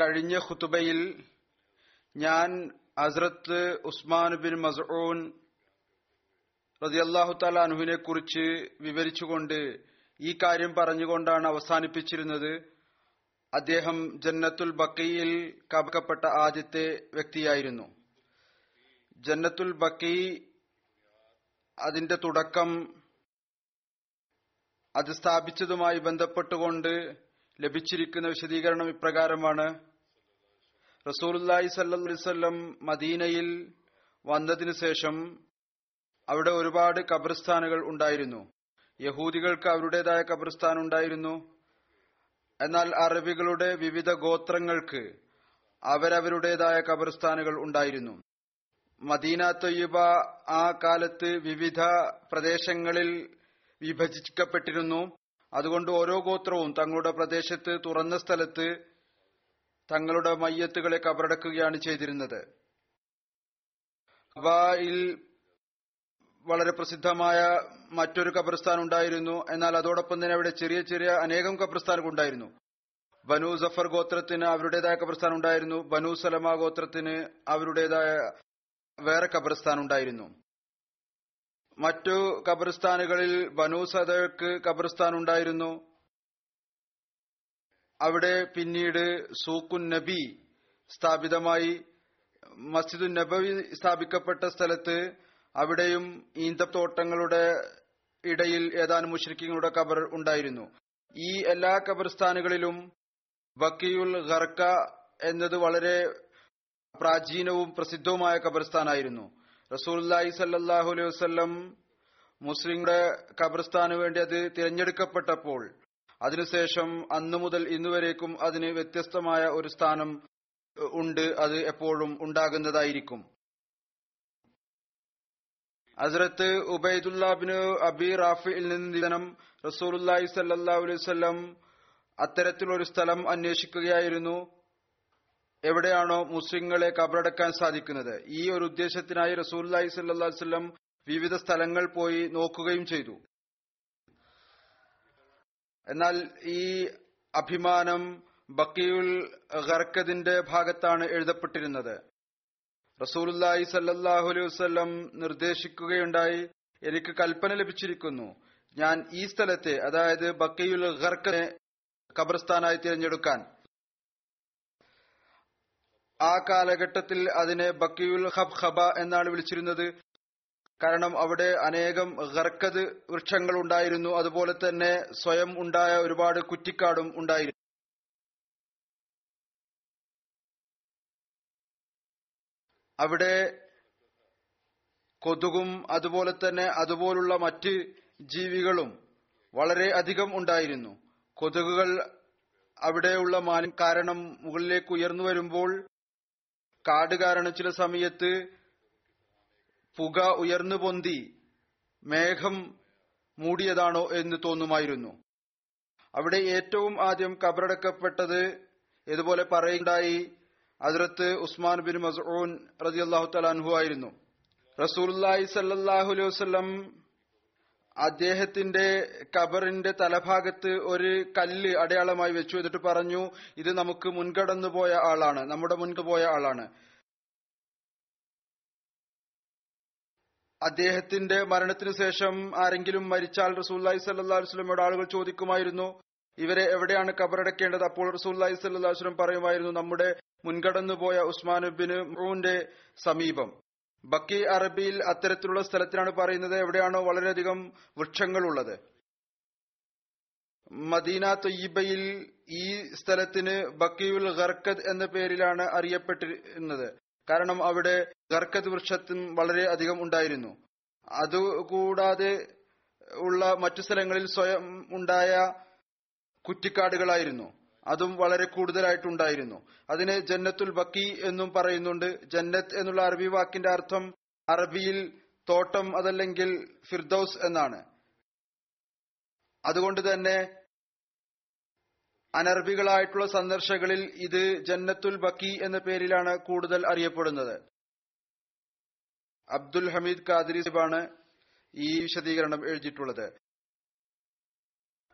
കഴിഞ്ഞ ഖുതുബയിൽ ഞാൻ ഹസ്രത്ത് ഉസ്മാൻ ബിൻ മസ്ഊൻ റതിയല്ലാഹു താല അനുവിനെ കുറിച്ച് വിവരിച്ചുകൊണ്ട് ഈ കാര്യം പറഞ്ഞുകൊണ്ടാണ് അവസാനിപ്പിച്ചിരുന്നത്. അദ്ദേഹം ജന്നത്തുൽ ബക്കയിൽ കപക്കപ്പെട്ട ആദ്യത്തെ വ്യക്തിയായിരുന്നു. ജന്നത്തുൽ ബക്കി അതിന്റെ തുടക്കം അത് സ്ഥാപിച്ചതുമായി ബന്ധപ്പെട്ടുകൊണ്ട് ലഭിച്ചിരിക്കുന്ന വിശദീകരണം ഇപ്രകാരമാണ്. റസൂലുല്ലാഹി സല്ലം മദീനയിൽ വന്നതിനു ശേഷം അവിടെ ഒരുപാട് കബർസ്ഥാനുകൾ ഉണ്ടായിരുന്നു. യഹൂദികൾക്ക് അവരുടേതായ കബർസ്ഥാൻ ഉണ്ടായിരുന്നു. എന്നാൽ അറബികളുടെ വിവിധ ഗോത്രങ്ങൾക്ക് അവരവരുടേതായ കബർസ്ഥാനുകൾ ഉണ്ടായിരുന്നു. മദീന തൊയ്യബ ആ കാലത്ത് വിവിധ പ്രദേശങ്ങളിൽ വിഭജിക്കപ്പെട്ടിരുന്നു. അതുകൊണ്ട് ഓരോ ഗോത്രവും തങ്ങളുടെ പ്രദേശത്ത് തുറന്ന സ്ഥലത്ത് തങ്ങളുടെ മയ്യത്തുകളെ കബറടക്കുകയാണ് ചെയ്തിരുന്നത്. ഹബായിൽ വളരെ പ്രസിദ്ധമായ മറ്റൊരു കബർസ്ഥാൻ ഉണ്ടായിരുന്നു. എന്നാൽ അതോടൊപ്പം തന്നെ അവിടെ ചെറിയ ചെറിയ അനേകം കബർസ്ഥാനുകൾ ഉണ്ടായിരുന്നു. ബനു സഫർ ഗോത്രത്തിന് അവരുടേതായ കബർസ്ഥാൻ ഉണ്ടായിരുന്നു. ബനു സലമ ഗോത്രത്തിന് അവരുടേതായ വേറെ കബർസ്ഥാൻ ഉണ്ടായിരുന്നു. മറ്റു കബർസ്ഥാനുകളിൽ ബനു സദക്ക് കബർസ്ഥാൻ ഉണ്ടായിരുന്നു അവിടെ പിന്നീട് സൂക്കുൻ നബി സ്ഥാപിതമായി മസ്ജിദുൻ നബവി സ്ഥാപിക്കപ്പെട്ട സ്ഥലത്ത് അവിടെയും ഈന്തത്തോട്ടങ്ങളുടെ ഇടയിൽ ഏതാനും മുഷ്രിഖിങ്ങളുടെ ഖബർ ഉണ്ടായിരുന്നു. ഈ എല്ലാ കബർസ്ഥാനുകളിലും ബക്കിയുൽ ഖർക്ക എന്നത് വളരെ പ്രാചീനവും പ്രസിദ്ധവുമായ കബർസ്ഥാനായിരുന്നു. റസൂല്ലായി സല്ലാഹു അലൈഹി വസ്ലം മുസ്ലിങ്ങളുടെ ഖബർസ്ഥാന് വേണ്ടി അത് തിരഞ്ഞെടുക്കപ്പെട്ടപ്പോൾ അതിനുശേഷം അന്നു മുതൽ ഇന്നുവരേക്കും അതിന് വ്യത്യസ്തമായ ഒരു സ്ഥാനം ഉണ്ട് അത് എപ്പോഴും ഉണ്ടാകുന്നതായിരിക്കും. ഹസ്രത്ത് ഉബൈദുല്ലാബിന് അബി റാഫിയിൽ നിന്ന് നിധനം റസൂലുല്ലാഹി സല്ലാ അലൈഹി വസ്ലം അത്തരത്തിലൊരു സ്ഥലം അന്വേഷിക്കുകയായിരുന്നു. എവിടെയാണോ മുസ്ലിങ്ങളെ കബറടക്കാൻ സാധിക്കുന്നത്. ഈ ഒരു ഉദ്ദേശത്തിനായി റസൂല്ലായി സല്ലാ വല്ലം വിവിധ സ്ഥലങ്ങൾ പോയി നോക്കുകയും ചെയ്തു. എന്നാൽ ഈ അഭിമാനം ബക്കിയുൽ ഖർക്കദിന്റെ ഭാഗത്താണ് എഴുതപ്പെട്ടിരുന്നത്. റസൂലുല്ലായി സല്ലാഹു അലൈഹി വസ്ലം നിർദ്ദേശിക്കുകയുണ്ടായി എനിക്ക് കൽപ്പന ലഭിച്ചിരിക്കുന്നു. ഞാൻ ഈ സ്ഥലത്തെ അതായത് ബക്കിയുൽ ഖർക്കനെ ഖബർസ്ഥാനായി തിരഞ്ഞെടുക്കാൻ. ആ കാലഘട്ടത്തിൽ അതിനെ ബക്കിയുൽ ഹബ് ഹബ എന്നാണ് വിളിച്ചിരുന്നത്. കാരണം അവിടെ അനേകം ഗർക്കത് വൃക്ഷങ്ങൾ ഉണ്ടായിരുന്നു. അതുപോലെ തന്നെ സ്വയം ഉണ്ടായ ഒരുപാട് കുറ്റിക്കാടും ഉണ്ടായിരുന്നു. അവിടെ കൊതുകും അതുപോലെ തന്നെ അതുപോലുള്ള മറ്റ് ജീവികളും വളരെ അധികം ഉണ്ടായിരുന്നു. കൊതുകുകൾ അവിടെയുള്ള മാലിൻ കാരണം മുകളിലേക്ക് ഉയർന്നു വരുമ്പോൾ കാട് കാരണം ചില സമയത്ത് പുക ഉയർന്നു പൊന്തി മേഘം മൂടിയതാണോ എന്ന് തോന്നുമായിരുന്നു. അവിടെ ഏറ്റവും ആദ്യം കബറടക്കപ്പെട്ടത് ഇതുപോലെ പറയുണ്ടായി അതിർത്ത് ഉസ്മാൻ ബിൻ മസൂൻ റതി അള്ളാഹു തലാൻഹു ആയിരുന്നു. റസൂൽ സല്ലാഹു അലൈഹി അദ്ദേഹത്തിന്റെ കബറിന്റെ തലഭാഗത്ത് ഒരു കല്ല് അടയാളമായി വെച്ചു എന്നിട്ട് പറഞ്ഞു ഇത് നമുക്ക് മുൻകടന്നു പോയ ആളാണ് നമ്മുടെ മുൻപ് പോയ ആളാണ്. അദ്ദേഹത്തിന്റെ മരണത്തിന് ശേഷം ആരെങ്കിലും മരിച്ചാൽ റസൂല്ലായി സല്ലാ വസ്ലമയുടെ ആളുകൾ ചോദിക്കുമായിരുന്നു ഇവരെ എവിടെയാണ് കബറടക്കേണ്ടത്? അപ്പോൾ റസൂല്ലായി സല്ലാ വസ്ലം പറയുമായിരുന്നു നമ്മുടെ മുൻകടന്നു പോയ ഉസ്മാൻ ബിൻ മൂന്റെ സമീപം. ബക്കി അറബിയിൽ അത്തരത്തിലുള്ള സ്ഥലത്തിനാണ് പറയുന്നത്. എവിടെയാണോ വളരെയധികം വൃക്ഷങ്ങളുള്ളത്. മദീന തൊയ്യബയിൽ ഈ സ്ഥലത്തിന് ബക്കിയുൽ ഗർക്കത് എന്ന പേരിലാണ് അറിയപ്പെട്ടിരുന്നത്. കാരണം അവിടെ ഗർക്കത് വൃക്ഷത്തും വളരെ അധികം ഉണ്ടായിരുന്നു. അതുകൂടാതെ ഉള്ള മറ്റു സ്ഥലങ്ങളിൽ സ്വയം ഉണ്ടായ കുറ്റിക്കാടുകളായിരുന്നു. അതും വളരെ കൂടുതലായിട്ടുണ്ടായിരുന്നു. അതിന് ജന്നത്തുൽ ബക്കി എന്നും പറയുന്നുണ്ട്. ജന്നത്ത് എന്നുള്ള അറബി വാക്കിന്റെ അർത്ഥം അറബിയിൽ തോട്ടം അതല്ലെങ്കിൽ ഫിർദൌസ് എന്നാണ്. അതുകൊണ്ട് തന്നെ അനർബികളായിട്ടുള്ള സന്ദർശകളിൽ ഇത് ജന്നത്തുൽ ബക്കി എന്ന പേരിലാണ് കൂടുതൽ അറിയപ്പെടുന്നത്. അബ്ദുൽ ഹമീദ് കാദിരി സാഹിബാണ് ഈ വിശദീകരണം എഴുതിയിട്ടുള്ളത്.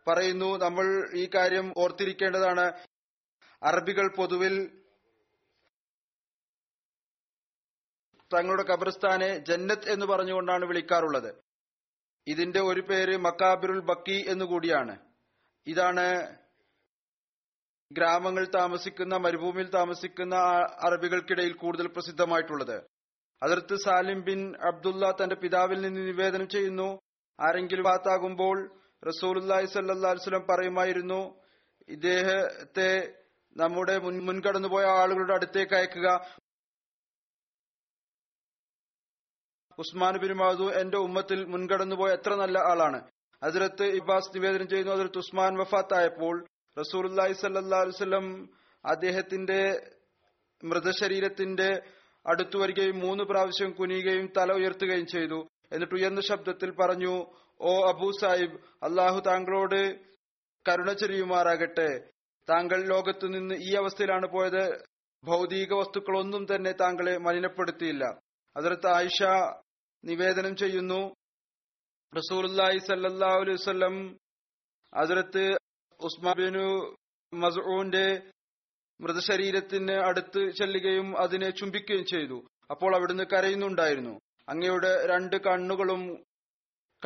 പറയുന്നു നമ്മൾ ഈ കാര്യം ഓർത്തിരിക്കേണ്ടതാണ്. അറബികൾ പൊതുവിൽ തങ്ങളുടെ ഖബർസ്ഥാനെ ജന്നത്ത് എന്ന് പറഞ്ഞുകൊണ്ടാണ് വിളിക്കാറുള്ളത്. ഇതിന്റെ ഒരു പേര് മക്കാബിറുൽ ബക്കി എന്നുകൂടിയാണ് ഇതാണ് ഗ്രാമങ്ങൾ താമസിക്കുന്ന മരുഭൂമിയിൽ താമസിക്കുന്ന അറബികൾക്കിടയിൽ കൂടുതൽ പ്രസിദ്ധമായിട്ടുള്ളത്. അതിർത്ത് സാലിം ബിൻ അബ്ദുള്ള തന്റെ പിതാവിൽ നിന്ന് നിവേദനം ചെയ്യുന്നു ആരെങ്കിലും പാത്താകുമ്പോൾ റസൂലുല്ലാഹി സല്ലാസ്ലം പറയുമായിരുന്നു ഇദ്ദേഹത്തെ നമ്മുടെ മുൻ മുൻകടന്നുപോയ ആളുകളുടെ അടുത്തേക്ക് അയക്കുക. ഉസ്മാൻ ബിൻ എന്റെ ഉമ്മത്തിൽ മുൻകടന്നുപോയ എത്ര നല്ല ആളാണ്. അതിരത്ത് ഇബാസ് നിവേദനം ചെയ്യുന്നു ഹസരത്ത് ഉസ്മാൻ വഫാത്തായപ്പോൾ റസൂലുല്ലാഹി സല്ലാസ്ലം അദ്ദേഹത്തിന്റെ മൃതശരീരത്തിന്റെ അടുത്തു വരികയും മൂന്ന് പ്രാവശ്യം കുനിയുകയും തല ഉയർത്തുകയും ചെയ്തു. എന്നിട്ട് ഉയർന്ന ശബ്ദത്തിൽ പറഞ്ഞു ഓ അബൂ സാഹിബ് അള്ളാഹു താങ്കളോട് കരുണ ചെറിയുമാറാകട്ടെ താങ്കൾ ലോകത്തു നിന്ന് ഈ അവസ്ഥയിലാണ് പോയത്. ഭൗതിക വസ്തുക്കളൊന്നും തന്നെ താങ്കളെ മലിനപ്പെടുത്തിയില്ല. അതിർത്ത് ആയിഷ നിവേദനം ചെയ്യുന്നു റസൂലി സല്ലാ അതിർത്ത് ഉസ്മാബിനു മസൂന്റെ മൃതശരീരത്തിന് അടുത്ത് ചെല്ലുകയും അതിനെ ചുംബിക്കുകയും ചെയ്തു. അപ്പോൾ അവിടുന്ന് കരയുന്നുണ്ടായിരുന്നു. അങ്ങയുടെ രണ്ട് കണ്ണുകളും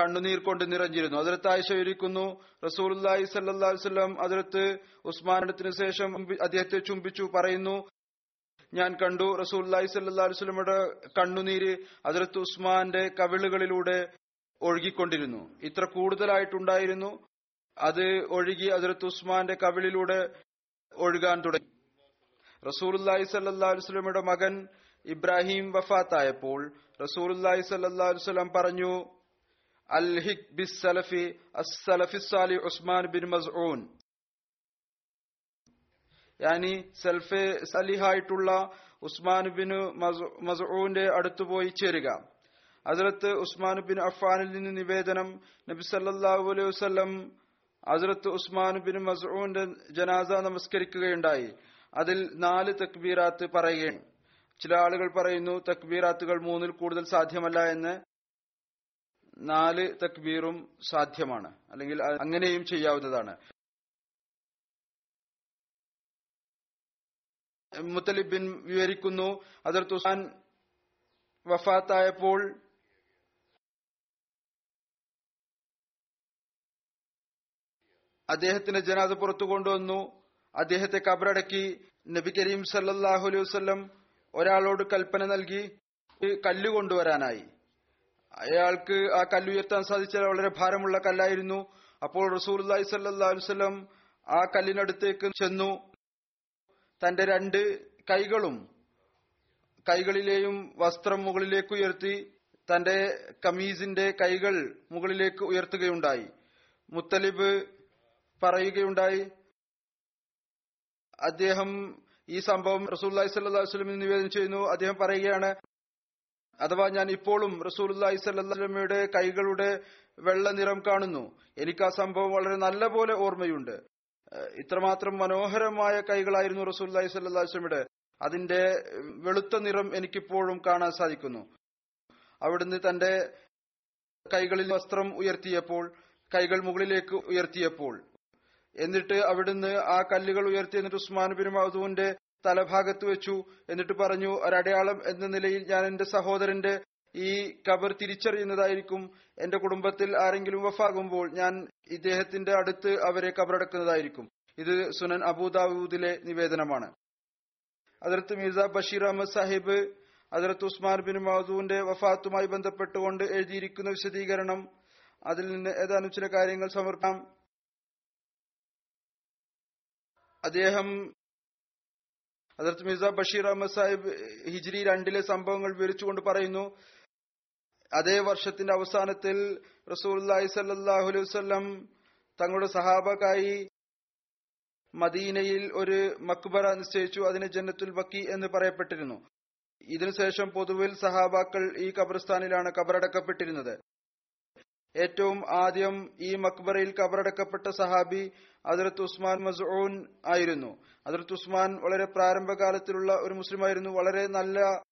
കണ്ണുനീർ കൊണ്ട് നിറഞ്ഞിരുന്നു. അതിർത്ത് ആയിഷ ഒരുക്കുന്നു. റസൂലി സല്ലാസ്ലം അതിർത്ത് ഉസ്മാനത്തിന് ശേഷം അദ്ദേഹത്തെ ചുംബിച്ചു പറയുന്നു ഞാൻ കണ്ടു റസൂല്ലായി സല്ലാസ്ലമയുടെ കണ്ണുനീര് അതിർത്ത് ഉസ്മാന്റെ കവിളുകളിലൂടെ ഒഴുകിക്കൊണ്ടിരുന്നു. ഇത്ര കൂടുതലായിട്ടുണ്ടായിരുന്നു. അത് ഒഴുകി അതിർത്ത് ഉസ്മാന്റെ കവിളിലൂടെ ഒഴുകാൻ തുടങ്ങി. റസൂലുല്ലാഹി സല്ലാ വസ്ലമയുടെ മകൻ ഇബ്രാഹിം വഫാത്തായപ്പോൾ റസൂലുല്ലാഹി സല്ലാ പറഞ്ഞു അൽ ബിസ് സലഫി അസ്സലഫി സാലി ഉസ്മാൻ ബിൻ മസ്ഊൻ. യാനി സൽഫെ സലിഹായിട്ടുള്ള ഉസ്മാൻ ബിൻ മസൂന്റെ അടുത്തുപോയി ചേരുക. അസരത്ത് ഉസ്മാൻ ബിൻ അഫാനിൽ നിന്ന് നിവേദനം നബി സല്ലാഹു അലൈഹി വസ്ലം അസരത്ത് ഉസ്മാൻ ബിൻ മസൂന്റെ ജനാസ നമസ്കരിക്കുകയുണ്ടായി. അതിൽ നാല് തക്ബീറാത്ത് പറയുകയാണ് ചില ആളുകൾ പറയുന്നു തക്ബീറാത്തുകൾ മൂന്നിൽ കൂടുതൽ സാധ്യമല്ല എന്ന്. നാല് തക്ബീറും സാധ്യമാണ്. അല്ലെങ്കിൽ അങ്ങനെയും ചെയ്യാവുന്നതാണ്. മുത്തലിബ് ബിൻ വിവരിക്കുന്നു അതർ തുസാൻ വഫാത്തായപ്പോൾ അദ്ദേഹത്തിന്റെ ജനാദ പുറത്തു കൊണ്ടുവന്നു. അദ്ദേഹത്തെ കബറടക്കി നബി കരീം സല്ലാഹു അലൈഹി ഒരാളോട് കൽപ്പന നൽകി കല്ല് കൊണ്ടുവരാനായി. അയാൾക്ക് ആ കല്ലുയർത്താൻ സാധിച്ചാൽ വളരെ ഭാരമുള്ള കല്ലായിരുന്നു. അപ്പോൾ റസൂൽ അള്ളാഹി സല്ലാ ആ കല്ലിനടുത്തേക്ക് ചെന്നു. തന്റെ രണ്ട് കൈകളും കൈകളിലെയും വസ്ത്രം മുകളിലേക്ക് ഉയർത്തി തന്റെ കമീസിന്റെ കൈകൾ മുകളിലേക്ക് ഉയർത്തുകയുണ്ടായി. മുത്തലിബ് പറയുകയുണ്ടായി അദ്ദേഹം ഈ സംഭവം റസൂല്ലായി സല്ലാ വസ്ലമിന് നിവേദനം ചെയ്യുന്നു. അദ്ദേഹം പറയുകയാണ് അഥവാ ഞാൻ ഇപ്പോഴും റസൂലി സല്ലമിയുടെ കൈകളുടെ വെള്ള നിറം കാണുന്നു. എനിക്ക് ആ സംഭവം വളരെ നല്ലപോലെ ഓർമ്മയുണ്ട്. ഇത്രമാത്രം മനോഹരമായ കൈകളായിരുന്നു റസൂല്ലായി സല്ലാസ്ലമിയുടെ അതിന്റെ വെളുത്ത നിറം എനിക്കിപ്പോഴും കാണാൻ സാധിക്കുന്നു. അവിടുന്ന് തന്റെ കൈകളിൽ വസ്ത്രം ഉയർത്തിയപ്പോൾ കൈകൾ മുകളിലേക്ക് ഉയർത്തിയപ്പോൾ എന്നിട്ട് അവിടുന്ന് ആ കല്ലുകൾ ഉയർത്തി എന്നിട്ട് ഉസ്മാൻ ബിൻ മൗദൂന്റെ തലഭാഗത്ത് വെച്ചു. എന്നിട്ട് പറഞ്ഞു ഒരടയാളം എന്ന നിലയിൽ ഞാൻ എന്റെ സഹോദരന്റെ ഈ കബർ തിരിച്ചറിയുന്നതായിരിക്കും. എന്റെ കുടുംബത്തിൽ ആരെങ്കിലും വഫാകുമ്പോൾ ഞാൻ ഇദ്ദേഹത്തിന്റെ അടുത്ത് അവരെ കബറടക്കുന്നതായിരിക്കും. ഇത് സുനൻ അബൂദാവൂദിലെ നിവേദനമാണ്. അതിർത്ത് മിർസ ബഷീർ അഹമ്മദ് സാഹിബ് അതിർത്ത് ഉസ്മാൻ ബിൻ മൗദൂന്റെ വഫാത്തുമായി ബന്ധപ്പെട്ടുകൊണ്ട് എഴുതിയിരിക്കുന്ന വിശദീകരണം. അതിൽ നിന്ന് ഏതാനും ചില കാര്യങ്ങൾ സമർപ്പിക്കാം. അദ്ദേഹം അതിർത്ത് മിർസ ബഷീർ അഹമ്മദ് സാഹിബ് ഹിജ്രി രണ്ടിലെ സംഭവങ്ങൾ വിവരിച്ചുകൊണ്ട് പറയുന്നു അതേ വർഷത്തിന്റെ അവസാനത്തിൽ റസൂല്ലി സല്ലാഹു അലൈഹി തങ്ങളുടെ സഹാബക്കായി മദീനയിൽ ഒരു മക്ബറ നിശ്ചയിച്ചു അതിനെ ജന്നത്തുൽ ബക്കി എന്ന് പറയപ്പെട്ടിരുന്നു. ഇതിനുശേഷം പൊതുവിൽ സഹാബാക്കൾ ഈ ഖബർസ്ഥാനിലാണ് കബറടക്കപ്പെട്ടിരുന്നത് ഏറ്റവും ആദ്യം ഈ മക്ബറയിൽ കബറടക്കപ്പെട്ട സഹാബി അതിർത്ത് ഉസ്മാൻ മസ്ഊൻ ആയിരുന്നു. അതിർത്ത് ഉസ്മാൻ വളരെ പ്രാരംഭകാലത്തിലുള്ള ഒരു മുസ്ലിമായിരുന്നു. വളരെ നല്ല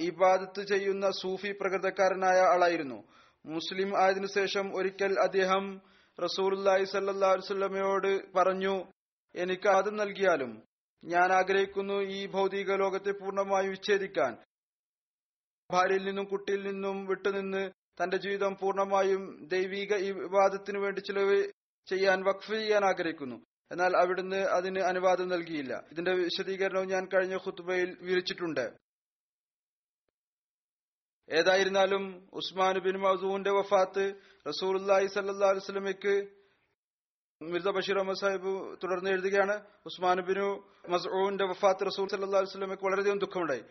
ഇബാദത്ത് ചെയ്യുന്ന സൂഫി പ്രകൃതക്കാരനായ ആളായിരുന്നു. മുസ്ലിം ആയതിനു ശേഷം ഒരിക്കൽ അദ്ദേഹം റസൂർല്ലാഹി സല്ലാസ്വല്ലമയോട് പറഞ്ഞു എനിക്ക് ആദ്യം നൽകിയാലും ഞാൻ ആഗ്രഹിക്കുന്നു ഈ ഭൗതിക ലോകത്തെ പൂർണമായും വിച്ഛേദിക്കാൻ. ഭാര്യയിൽ നിന്നും കുട്ടിയിൽ നിന്നും വിട്ടുനിന്ന് തന്റെ ജീവിതം പൂർണമായും ദൈവിക വിവാദത്തിനു വേണ്ടി ചിലവ് ചെയ്യാൻ വഖഫ് ചെയ്യാൻ ആഗ്രഹിക്കുന്നു. എന്നാൽ അവിടുന്ന് അതിന് അനുവാദം നൽകിയില്ല. ഇതിന്റെ വിശദീകരണവും ഞാൻ കഴിഞ്ഞ ഖുത്ബയിൽ വിവരിച്ചിട്ടുണ്ട്. ഏതായിരുന്നാലും ഉസ്മാൻ ബിൻ മസൂന്റെ വഫാത്ത് റസൂലി സല്ലാ വസ്ലമയ്ക്ക് മിർസ ബഷീർ അഹമ്മദ് സാഹിബ് തുടർന്ന് എഴുതുകയാണ് ഉസ്മാൻ ബിനു മസൂന്റെ വഫാത്ത് റസൂൽ സല്ലാ വസ്ലമയ്ക്ക് വളരെയധികം ദുഃഖമുണ്ടായി.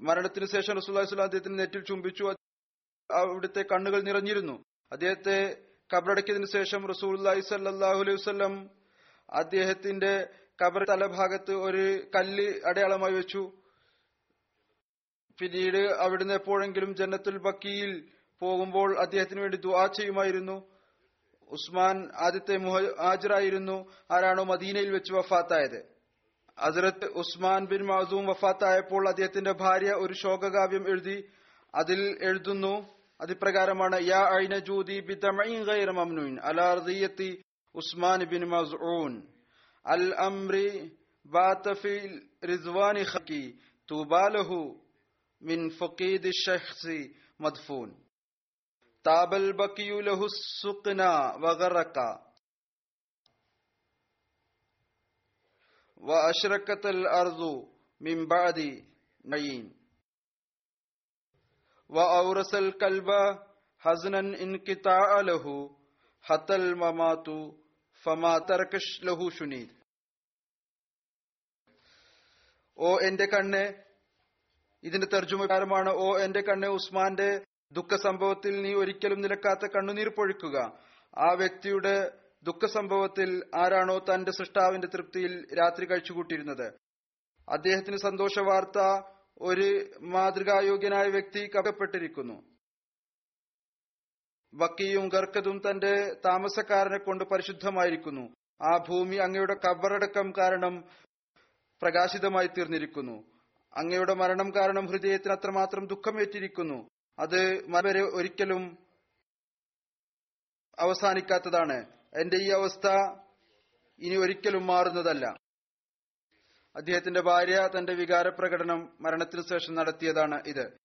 മരണത്തിന് ശേഷം റസൂൽ സ്വലാം അദ്ദേഹത്തിന് നെറ്റിൽ ചുംബിച്ചു. അവിടുത്തെ കണ്ണുകൾ നിറഞ്ഞിരുന്നു. അദ്ദേഹത്തെ കബറടക്കിയതിനു ശേഷം റസൂൽ സല്ലാഹു അലൈഹി അദ്ദേഹത്തിന്റെ കബർ തലഭാഗത്ത് ഒരു കല്ല് അടയാളമായി വെച്ചു. പിന്നീട് അവിടുന്ന് എപ്പോഴെങ്കിലും ജന്നത്തുൽ ബക്കിയിൽ പോകുമ്പോൾ അദ്ദേഹത്തിന് വേണ്ടി ദുആ ചെയ്യുമായിരുന്നു. ഉസ്മാൻ ആദ്യത്തെ ഹാജറായിരുന്നു ആരാണോ മദീനയിൽ വെച്ച് വഫാത്തായത്. അസരത്ത് ഉസ്മാൻ ബിൻ മഹസൂം വഫാത്തായപ്പോൾ അദ്ദേഹത്തിന്റെ ഭാര്യ ഒരു ശോകകാവ്യം എഴുതി അതിൽ എഴുതുന്നു. അതിപ്രകാരമാണ് യാ ഐന ജൂതി മംനുൻ അലാർദിയത്തി ഉസ്മാൻ ബിൻ മസൂൻ അൽ അംറി ബാത്തഫിൽ റിസ്വാനി ഹക്കി തുബാലഹു മിൻ ഫക്കീദ് ഷഹ്സി മദ്ഫൂൻ. താബൽ ബക്കിയു ലഹു സുഖ്ന വഗറക്ക. وأشركت الأرض من بعد نعين وأورث الكلب حزنا انقطاع له حتى الممات فما تركش له شنيد ഓ എന്റെ കണ്ണ് ഇതിന്റെ തർജ്ജമകാരമാണ് ഓ എന്റെ കണ്ണ് ഉസ്മാന്റെ ദുഃഖ സംഭവത്തിൽ നീ ഒരിക്കലും നിലക്കാത്ത കണ്ണുനീർ പൊഴിക്കുക ആ വ്യക്തിയുടെ ദുഃഖസംഭവത്തിൽ ആരാണോ തന്റെ സൃഷ്ടാവിന്റെ തൃപ്തിയിൽ രാത്രി കഴിച്ചുകൂട്ടിയിരുന്നത്. അദ്ദേഹത്തിന് സന്തോഷ വാർത്ത ഒരു മാതൃകായോഗ്യനായ വ്യക്തി കപ്പെട്ടിരിക്കുന്നു വക്കിയും ഗർക്കതും തന്റെ താമസക്കാരനെ കൊണ്ട് പരിശുദ്ധമായിരിക്കുന്നു. ആ ഭൂമി അങ്ങയുടെ കബറടക്കം കാരണം പ്രകാശിതമായി തീർന്നിരിക്കുന്നു. അങ്ങയുടെ മരണം കാരണം ഹൃദയത്തിന് അത്രമാത്രം ദുഃഖമേറ്റിരിക്കുന്നു. അത് വരെ ഒരിക്കലും അവസാനിക്കാത്തതാണ്. എന്റെ ഈ അവസ്ഥ ഇനി ഒരിക്കലും മാറുന്നതല്ല. അദ്ദേഹത്തിന്റെ ഭാര്യ തന്റെ വികാരപ്രകടനം മരണത്തിനു ശേഷം നടത്തിയതാണ് ഇത്.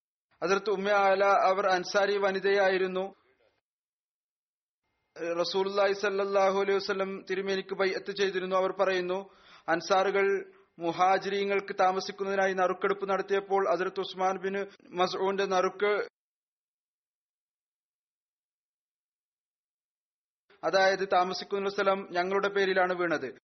അതിർത്ത് ഉമ്മ ആല അവർ അൻസാരി വനിതയായിരുന്നു. റസൂലി സല്ലാഹു അലൈഹി വസ്ലം തിരുമേനിക്ക് ബൈഅത്ത് ചെയ്തിരുന്നു. അവർ പറയുന്നു അൻസാറുകൾ മുഹാജിരിങ്ങൾക്ക് താമസിക്കുന്നതിനായി നറുക്കെടുപ്പ് നടത്തിയപ്പോൾ അതിർത്ത് ഉസ്മാൻ ബിൻ മസൂന്റെ നറുക്ക് അതായത് താമസിക്കുന്ന സ്ഥലം ഞങ്ങളുടെ പേരിലാണ് വീണത്.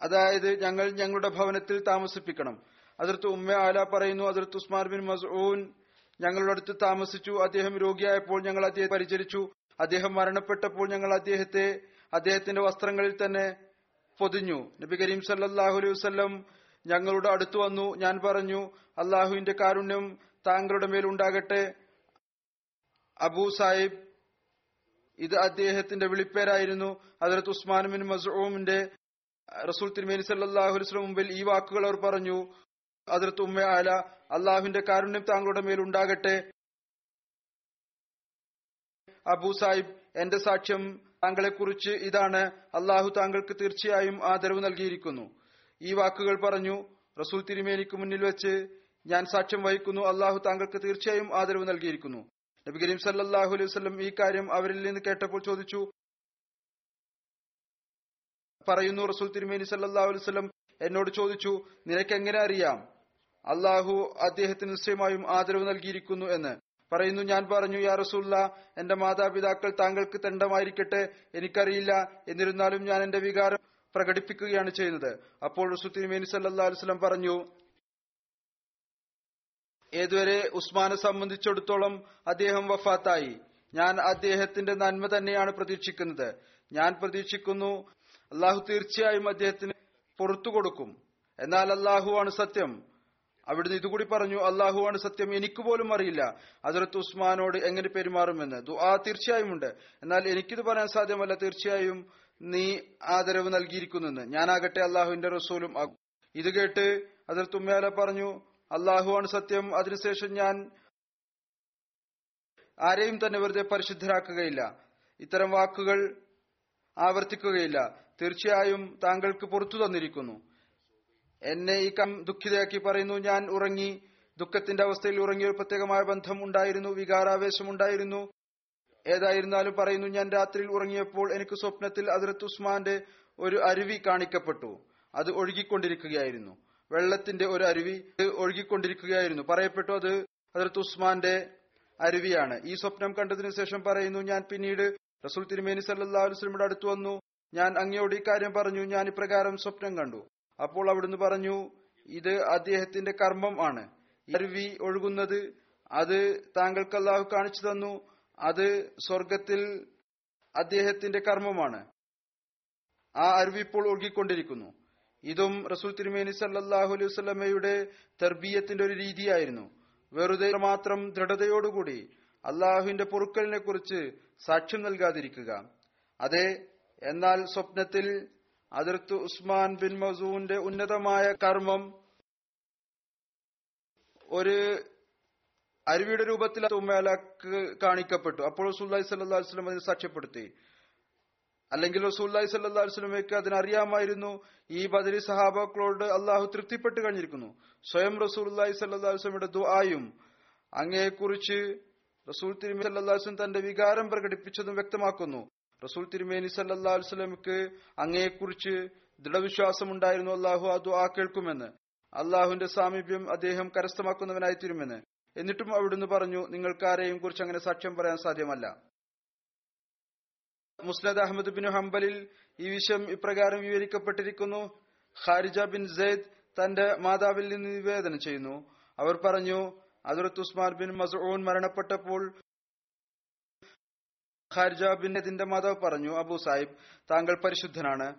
അതായത് ഞങ്ങൾ ഞങ്ങളുടെ ഭവനത്തിൽ താമസിപ്പിക്കണം. അതിർത്ത് ഉമ്മ ആല പറയുന്നു അതിർത്ത് ഉസ്മാൻ ബിൻ മസൂൻ ഞങ്ങളുടെ അടുത്ത് താമസിച്ചു. അദ്ദേഹം രോഗിയായപ്പോൾ ഞങ്ങൾ അദ്ദേഹത്തെ പരിചരിച്ചു. അദ്ദേഹം മരണപ്പെട്ടപ്പോൾ ഞങ്ങൾ അദ്ദേഹത്തെ അദ്ദേഹത്തിന്റെ വസ്ത്രങ്ങളിൽ തന്നെ പൊതിഞ്ഞു. നബി കരീം സല്ലാഹു അലൈഹി വസ്ല്ലം ഞങ്ങളുടെ അടുത്തു വന്നു. ഞാൻ പറഞ്ഞു അള്ളാഹുവിന്റെ കാരുണ്യം താങ്കളുടെ മേൽ ഉണ്ടാകട്ടെ. അബൂ സാഹിബ് ഇത് അദ്ദേഹത്തിന്റെ വിളിപ്പേരായിരുന്നു. ഹജറത്ത് ഉസ്മാൻ ബിൻ മസൂമിന്റെ റസൂൽ തിരുമേനി സല്ലാഹുലിസ്ലം മുമ്പിൽ ഈ വാക്കുകൾ അവർ പറഞ്ഞു. അതിർത്ത് ഉമ്മ ആല അള്ളാഹുവിന്റെ കാരുണ്യം താങ്കളുടെ മേൽ ഉണ്ടാകട്ടെ. അബൂ സാഹിബ് എന്റെ സാക്ഷ്യം താങ്കളെ കുറിച്ച് ഇതാണ്. അള്ളാഹു താങ്കൾക്ക് തീർച്ചയായും ആദരവ് നൽകിയിരിക്കുന്നു. ഈ വാക്കുകൾ പറഞ്ഞു റസൂൽ തിരുമേനിക്ക് മുന്നിൽ വെച്ച് ഞാൻ സാക്ഷ്യം വഹിക്കുന്നു. അള്ളാഹു താങ്കൾക്ക് തീർച്ചയായും ആദരവ് നൽകിയിരിക്കുന്നു. നബി കരീം സല്ലാഹു അലൈഹി വസ്ലം ഈ കാര്യം അവരിൽ നിന്ന് കേട്ടപ്പോൾ ചോദിച്ചു പറയുന്നു റസൂൽ തിരുമേനി സല്ലാഹു അലൈഹി വസ്ലം എന്നോട് ചോദിച്ചു നിനക്ക് എങ്ങനെ അറിയാം? അള്ളാഹു അദ്ദേഹത്തിന് നിശ്ചയമായും ആദരവ് നൽകിയിരിക്കുന്നു എന്ന്. പറയുന്നു ഞാൻ പറഞ്ഞു യാ റസൂല്ല എന്റെ മാതാപിതാക്കൾ താങ്കൾക്ക് തെണ്ടമായിരിക്കട്ടെ എനിക്കറിയില്ല. എന്നിരുന്നാലും ഞാൻ എന്റെ വികാരം പ്രകടിപ്പിക്കുകയാണ് ചെയ്യുന്നത്. അപ്പോൾ റസൂൽ തിരുമേനി സല്ലാ അലുസ്ലം പറഞ്ഞു ഏതുവരെ ഉസ്മാനെ സംബന്ധിച്ചിടത്തോളം അദ്ദേഹം വഫാത്തായി? ഞാൻ അദ്ദേഹത്തിന്റെ നന്മ തന്നെയാണ് പ്രതീക്ഷിക്കുന്നത്. ഞാൻ പ്രതീക്ഷിക്കുന്നു അള്ളാഹു തീർച്ചയായും അദ്ദേഹത്തിന് പുറത്തു കൊടുക്കും. എന്നാൽ അള്ളാഹുവാണ് സത്യം. അവിടുന്ന് ഇതുകൂടി പറഞ്ഞു അള്ളാഹുവാണ് സത്യം. എനിക്ക് പോലും അറിയില്ല അതിർത്ത് ഉസ്മാനോട് എങ്ങനെ പെരുമാറുമെന്ന്. ആ തീർച്ചയായും ഉണ്ട്. എന്നാൽ എനിക്കിത് പറയാൻ സാധ്യമല്ല. തീർച്ചയായും നീ ആദരവ് നൽകിയിരിക്കുന്നെന്ന്. ഞാനാകട്ടെ അള്ളാഹുവിന്റെ റസൂലും ഇത് കേട്ട് അതിർത്ത് ഉമ്മയാല പറഞ്ഞു അള്ളാഹുവാണ് സത്യം. അതിനുശേഷം ഞാൻ ആരെയും തന്നെ വെറുതെ പരിശുദ്ധരാക്കുകയില്ല. ഇത്തരം വാക്കുകൾ ആവർത്തിക്കുകയില്ല. തീർച്ചയായും താങ്കൾക്ക് പുറത്തു തന്നിരിക്കുന്നു. എന്നെ ഈ കം ദുഃഖിതയാക്കി പറയുന്നു. ഞാൻ ഉറങ്ങി ദുഃഖത്തിന്റെ അവസ്ഥയിൽ ഉറങ്ങിയ ഒരു പ്രത്യേകമായ ബന്ധം ഉണ്ടായിരുന്നു. വികാരാവേശം ഉണ്ടായിരുന്നു. ഏതായിരുന്നാലും പറയുന്നു ഞാൻ രാത്രിയിൽ ഉറങ്ങിയപ്പോൾ എനിക്ക് സ്വപ്നത്തിൽ അതിർത്ത് ഉസ്മാന്റെ ഒരു അരുവി കാണിക്കപ്പെട്ടു. അത് ഒഴുകിക്കൊണ്ടിരിക്കുകയായിരുന്നു. വെള്ളത്തിന്റെ ഒരു അരുവി ഒഴുകിക്കൊണ്ടിരിക്കുകയായിരുന്നു. പറയപ്പെട്ടു അത് അതിർത്ത് ഉസ്മാന്റെ അരുവിയാണ്. ഈ സ്വപ്നം കണ്ടതിനു ശേഷം പറയുന്നു ഞാൻ പിന്നീട് റസൂൽ തിരുമേനി സല്ലാ വസ്ലമിയുടെ അടുത്ത് വന്നു. ഞാൻ അങ്ങയോട് ഈ കാര്യം പറഞ്ഞു. ഞാൻ ഇപ്രകാരം സ്വപ്നം കണ്ടു. അപ്പോൾ അവിടുന്ന് പറഞ്ഞു ഇത് അദ്ദേഹത്തിന്റെ കർമ്മം ആണ്. അരുവി ഒഴുകുന്നത് അത് താങ്കൾക്ക് അള്ളാഹു കാണിച്ചു തന്നു. അത് സ്വർഗത്തിൽ അദ്ദേഹത്തിന്റെ കർമ്മമാണ്. ആ അരുവി ഇപ്പോൾ ഒഴുകിക്കൊണ്ടിരിക്കുന്നു. ഇതും റസൂൽ തിരുമേനി സല്ലാഹു അലൈഹി വസ്ലമയുടെ തർബീയത്തിന്റെ ഒരു രീതിയായിരുന്നു. വെറുതെ മാത്രം ദൃഢതയോടുകൂടി അള്ളാഹുവിന്റെ പൊറുക്കലിനെ കുറിച്ച് സാക്ഷ്യം നൽകാതിരിക്കുക. അതെ എന്നാൽ സ്വപ്നത്തിൽ അതിർത്ത് ഉസ്മാൻ ബിൻ മസൂന്റെ ഉന്നതമായ കർമ്മം ഒരു അരുവിയുടെ രൂപത്തിൽ ഉമ്മയാലക്ക് കാണിക്കപ്പെട്ടു. അപ്പോൾ സുല്ലാഹി സല്ലാ വസ്ലം അതിന് സാക്ഷ്യപ്പെടുത്തി. അല്ലെങ്കിൽ റസൂല്ലായി സല്ലാ വസ്ലമയ്ക്ക് അതിനറിയാമായിരുന്നു ഈ ബദരി സഹാബാക്കളോട് അള്ളാഹു തൃപ്തിപ്പെട്ട് കഴിഞ്ഞിരിക്കുന്നു. സ്വയം റസൂല്ലായി സല്ലാ വസ്ലമയുടെ ദുആയും അങ്ങയെക്കുറിച്ച് റസൂൽ തിരുമേനി സല്ലാ വസ്ലം തന്റെ വികാരം പ്രകടിപ്പിച്ചതും വ്യക്തമാക്കുന്നു. റസൂൽ തിരുമേനി സല്ലാ വസ്ലമിക്ക് അങ്ങയെക്കുറിച്ച് ദൃഢവിശ്വാസമുണ്ടായിരുന്നു അള്ളാഹു ആ ദുആ കേൾക്കുമെന്ന്. അള്ളാഹുവിന്റെ സാമീപ്യം അദ്ദേഹം കരസ്ഥമാക്കുന്നവനായി തീരുമെന്ന് എന്നിട്ടും അവിടുന്ന് പറഞ്ഞു നിങ്ങൾക്കാരെയും കുറിച്ച് അങ്ങനെ സാക്ഷ്യം പറയാൻ സാധ്യമല്ല. മുസ്നദ് അഹമ്മദ് ബിൻ ഹംബലിൽ ഈ വിഷയം ഇപ്രകാരം വിവരിക്കപ്പെട്ടിരിക്കുന്നു. ഖാരിജ ബിൻ സെയ്ദ് തന്റെ മാതാവിൽ നിന്ന് നിവേദനം ചെയ്യുന്നു. അവർ പറഞ്ഞു അതിർത്ത് ഉസ്മാൻ ബിൻ മസൂൺ മരണപ്പെട്ടപ്പോൾ ഖാരിജ ബിൻ ഇതിന്റെ മാതാവ് പറഞ്ഞു അബു സാഹിബ് താങ്കൾ പരിശുദ്ധനാണ്.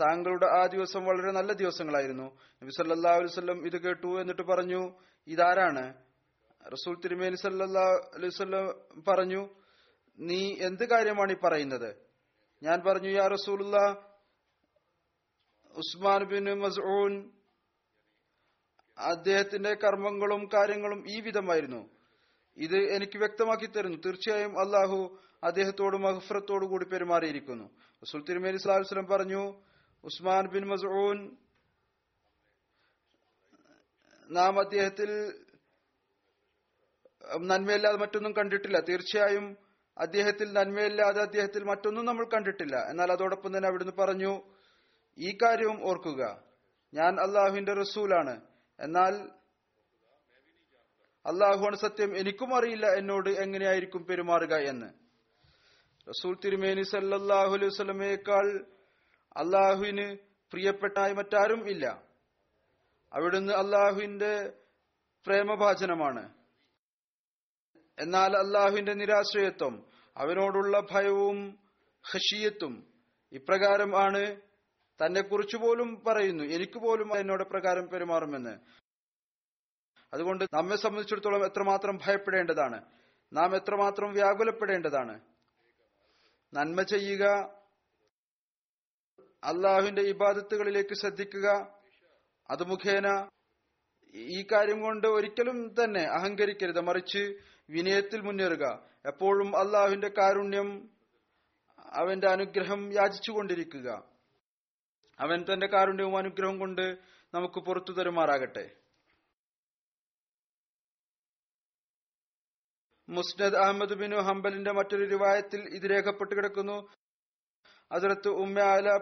താങ്കളുടെ ആ ദിവസം വളരെ നല്ല ദിവസങ്ങളായിരുന്നു. നബി സല്ലാ അലൈവല്ലം ഇത് കേട്ടു എന്നിട്ട് പറഞ്ഞു ഇതാരാണ്? റസൂൽ തിരുമേനി സല്ലാ അലൈവല്ലം പറഞ്ഞു നീ എന്ത് കാര്യമാണ് ഈ പറയുന്നത്? ഞാൻ പറഞ്ഞു യാ റസൂലുള്ള ഉസ്മാൻ ബിൻ മസൂൻ അദ്ദേഹത്തിന്റെ കർമ്മങ്ങളും കാര്യങ്ങളും ഈ വിധമായിരുന്നു. ഇത് എനിക്ക് വ്യക്തമാക്കി തരുന്നു. തീർച്ചയായും അള്ളാഹു അദ്ദേഹത്തോട് മഹഫ്രത്തോടു കൂടി പെരുമാറിയിരിക്കുന്നു. റസൂൽ തിരുമേനി സ്ലാഹുസ്ലം പറഞ്ഞു ഉസ്മാൻ ബിൻ മസൂൻ നാം അദ്ദേഹത്തിൽ നന്മയല്ലാതെ മറ്റൊന്നും കണ്ടിട്ടില്ല. തീർച്ചയായും അദ്ദേഹത്തിൽ നന്മയില്ലാതെ അദ്ദേഹത്തിൽ മറ്റൊന്നും നമ്മൾ കണ്ടിട്ടില്ല. എന്നാൽ അതോടൊപ്പം തന്നെ അവിടുന്ന് പറഞ്ഞു ഈ കാര്യവും ഓർക്കുക. ഞാൻ അള്ളാഹുവിന്റെ റസൂലാണ്. എന്നാൽ അള്ളാഹുവാണ് സത്യം. എനിക്കും അറിയില്ല എന്നോട് എങ്ങനെയായിരിക്കും പെരുമാറുക എന്ന്. റസൂൽ തിരുമേനി സല്ലാഹു അലൈഹി വസ്ലമയേക്കാൾ അള്ളാഹുവിന് പ്രിയപ്പെട്ടായി മറ്റാരും ഇല്ല. അവിടുന്ന് അള്ളാഹുവിന്റെ പ്രേമഭാചനമാണ് എന്നാൽ അള്ളാഹുവിന്റെ നിരാശ്രയത്വം അവനോടുള്ള ഭയവും ഹഷിയത്തും ഇപ്രകാരം ആണ് തന്നെ കുറിച്ചു പോലും പറയുന്നു. എനിക്ക് പോലും എന്നോട് പ്രകാരം പെരുമാറുമെന്ന്. അതുകൊണ്ട് നമ്മെ സംബന്ധിച്ചിടത്തോളം എത്രമാത്രം ഭയപ്പെടേണ്ടതാണ്? നാം എത്രമാത്രം വ്യാകുലപ്പെടേണ്ടതാണ്? നന്മ ചെയ്യുക അള്ളാഹുവിന്റെ ഇബാദത്തുകളിലേക്ക് ശ്രദ്ധിക്കുക അത് മുഖേന ഈ കാര്യം കൊണ്ട് ഒരിക്കലും തന്നെ അഹങ്കരിക്കരുത്. മറിച്ച് വിനയത്തിൽ മുന്നേറുക. എപ്പോഴും അള്ളാഹുവിന്റെ കാരുണ്യം അവന്റെ അനുഗ്രഹം യാചിച്ചുകൊണ്ടിരിക്കുക. അവൻ തന്റെ കാരുണ്യവും അനുഗ്രഹം കൊണ്ട് നമുക്ക് പുറത്തു തരുമാറാകട്ടെ. മുസ്നദ് അഹമ്മദ് ബിനു ഹംബലിന്റെ മറ്റൊരു റിവായത്തിൽ ഇത് രേഖപ്പെട്ട് കിടക്കുന്നു. അതിർത്ത് ഉമ്മ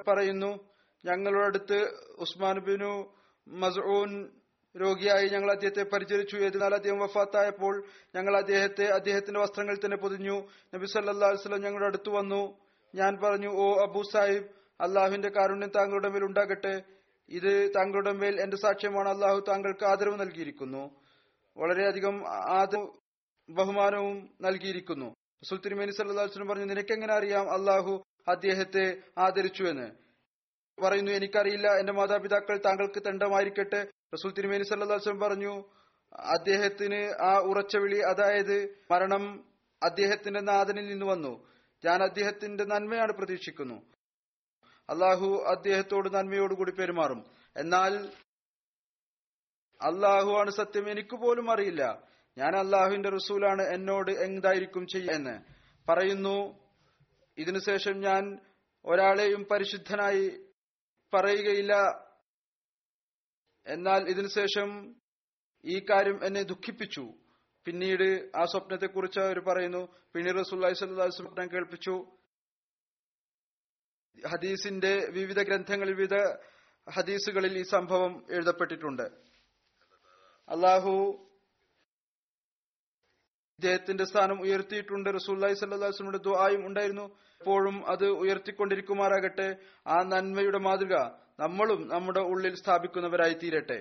പറയുന്നു ഞങ്ങളുടെ അടുത്ത് ഉസ്മാൻ ബിനു മസ്ഊൻ രോഗിയായി ഞങ്ങൾ അദ്ദേഹത്തെ പരിചരിച്ചു. എന്നാൽ അദ്ദേഹം വഫാത്തായപ്പോൾ ഞങ്ങൾ അദ്ദേഹത്തെ അദ്ദേഹത്തിന്റെ വസ്ത്രങ്ങളിൽ തന്നെ പൊതിഞ്ഞു. നബി സല്ലാ വസ്ലം ഞങ്ങളുടെ അടുത്ത് വന്നു. ഞാൻ പറഞ്ഞു ഓ അബു സാഹിബ് അള്ളാഹുവിന്റെ കാരുണ്യം താങ്കളുടെ മേൽ ഉണ്ടാകട്ടെ. ഇത് താങ്കളുടെ മേൽ എന്റെ സാക്ഷ്യമാണ്. അള്ളാഹു താങ്കൾക്ക് ആദരവ് നൽകിയിരിക്കുന്നു. വളരെയധികം ആദരവും ബഹുമാനവും നൽകിയിരിക്കുന്നു. റസൂൽ മേനി സല്ലല്ലാഹു അലൈഹി വസല്ലം പറഞ്ഞു നിനക്കെങ്ങനെ അറിയാം അള്ളാഹു അദ്ദേഹത്തെ ആദരിച്ചു എന്ന്? പറയുന്നു എനിക്കറിയില്ല എന്റെ മാതാപിതാക്കൾ താങ്കൾക്ക് തണ്ടമായിരിക്കട്ടെ റസൂൽ തിരുമേനി വസല്ലം പറഞ്ഞു അദ്ദേഹത്തിന് ആ ഉറച്ച വിളി അതായത് മരണം അദ്ദേഹത്തിന്റെ നാഥനിൽ നിന്ന് വന്നു. ഞാൻ അദ്ദേഹത്തിന്റെ നന്മയാണ് പ്രതീക്ഷിക്കുന്നു. അള്ളാഹു അദ്ദേഹത്തോട് നന്മയോടുകൂടി പെരുമാറും. എന്നാൽ അള്ളാഹു ആണ് സത്യം എനിക്ക് പോലും അറിയില്ല. ഞാൻ അള്ളാഹുവിന്റെ റസൂലാണ് എന്നോട് എന്തായിരിക്കും ചെയ്യുന്നത് പറയുന്നു. ഇതിനുശേഷം ഞാൻ ഒരാളെയും പരിശുദ്ധനായി പറയുകയില്ല. എന്നാൽ ഇതിനുശേഷം ഈ കാര്യം എന്നെ ദുഃഖിപ്പിച്ചു. പിന്നീട് ആ സ്വപ്നത്തെക്കുറിച്ച് അവർ പറയുന്നു. പിന്നീട് റസൂല്ലി സ്വപ്നം കേൾപ്പിച്ചു. ഹദീസിന്റെ വിവിധ ഗ്രന്ഥങ്ങളിൽ വിവിധ ഹദീസുകളിൽ ഈ സംഭവം എഴുതപ്പെട്ടിട്ടുണ്ട്. അള്ളാഹു ഇദ്ദേഹത്തിന്റെ സ്ഥാനം ഉയർത്തിയിട്ടുണ്ട്. റസൂല്ലായി സല്ലാസ്ലമിയുടെ ദ്വായും ഉണ്ടായിരുന്നു. എപ്പോഴും അത് ഉയർത്തിക്കൊണ്ടിരിക്കുമാറാകട്ടെ. ആ നന്മയുടെ മാതൃക നമ്മളും നമ്മുടെ ഉള്ളിൽ സ്ഥാപിക്കുന്നവരായി തീരട്ടെ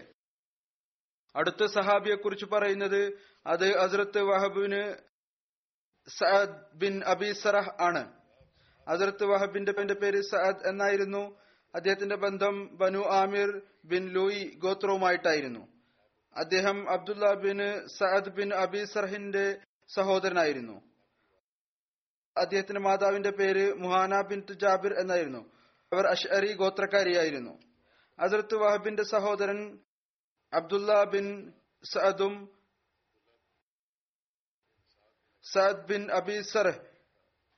അടുത്ത സഹാബിയെ കുറിച്ച് പറയുന്നത് അത് ഹസ്രത്ത് വഹബിന് സഅദ് ബിൻ അബി സറഹ് ആണ്. ഹസ്രത്ത് വഹബിന്റെ പേര് സഅദ് എന്നായിരുന്നു. അദ്ദേഹത്തിന്റെ ബന്ധം ബനു ആമിർ ബിൻ ലൂയി ഗോത്രവുമായിട്ടായിരുന്നു. അദ്ദേഹം Abdullah bin Saad bin Abi സർഹിന്റെ സഹോദരനായിരുന്നു. അദ്ദേഹത്തിന്റെ മാതാവിന്റെ പേര് മുഹാന ബിൻ ജാബിർ എന്നായിരുന്നു. അവർ അഷ്അരി ഗോത്രക്കാരിയായിരുന്നു. അതിർത്ത് വഹബിന്റെ സഹോദരൻ അബ്ദുല്ല ബിൻ സഅദും സഅദ് ബിൻ അബി സർഹ്.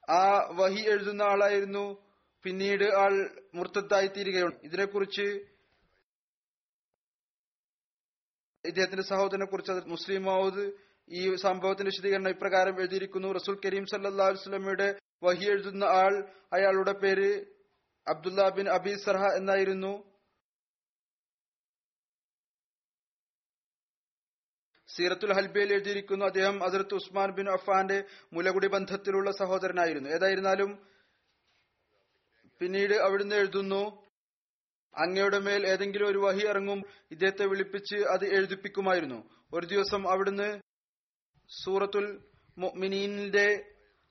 ആ വഹി എഴുതുന്ന ആളായിരുന്നു. പിന്നീട് ആൾ മുർത്തത്തായി തീരുകയുണ്ട് ഇതിനെക്കുറിച്ച് ഇദ്ദേഹത്തിന്റെ സഹോദരനെ കുറിച്ച് മുസ്ലിം മൗദ് ഈ സംഭവത്തിന്റെ വിശദീകരണം ഇപ്രകാരം എഴുതിയിരിക്കുന്നു. റസൂൽ കരീം സല്ലാ വസ്ലമയുടെ വഹി എഴുതുന്ന ആൾ അയാളുടെ പേര് അബ്ദുല്ല ബിൻ അബി സർഹ എന്നായിരുന്നു. സീറത്തുൽ ഹൽബയിൽ എഴുതിയിരിക്കുന്നു അദ്ദേഹം അതിർത്ത് ഉസ്മാൻ ബിൻ അഫാന്റെ മുലകുടി ബന്ധത്തിലുള്ള സഹോദരനായിരുന്നു. ഏതായിരുന്നാലും പിന്നീട് അവിടുന്ന് എഴുതുന്നു അങ്ങയുടെ മേൽ ഏതെങ്കിലും ഒരു വഹി ഇറങ്ങും ഇദ്ദേഹത്തെ വിളിപ്പിച്ച് അത് എഴുതിപ്പിക്കുമായിരുന്നു. ഒരു ദിവസം അവിടുന്ന് സൂറത്തുൽ മിനീനിന്റെ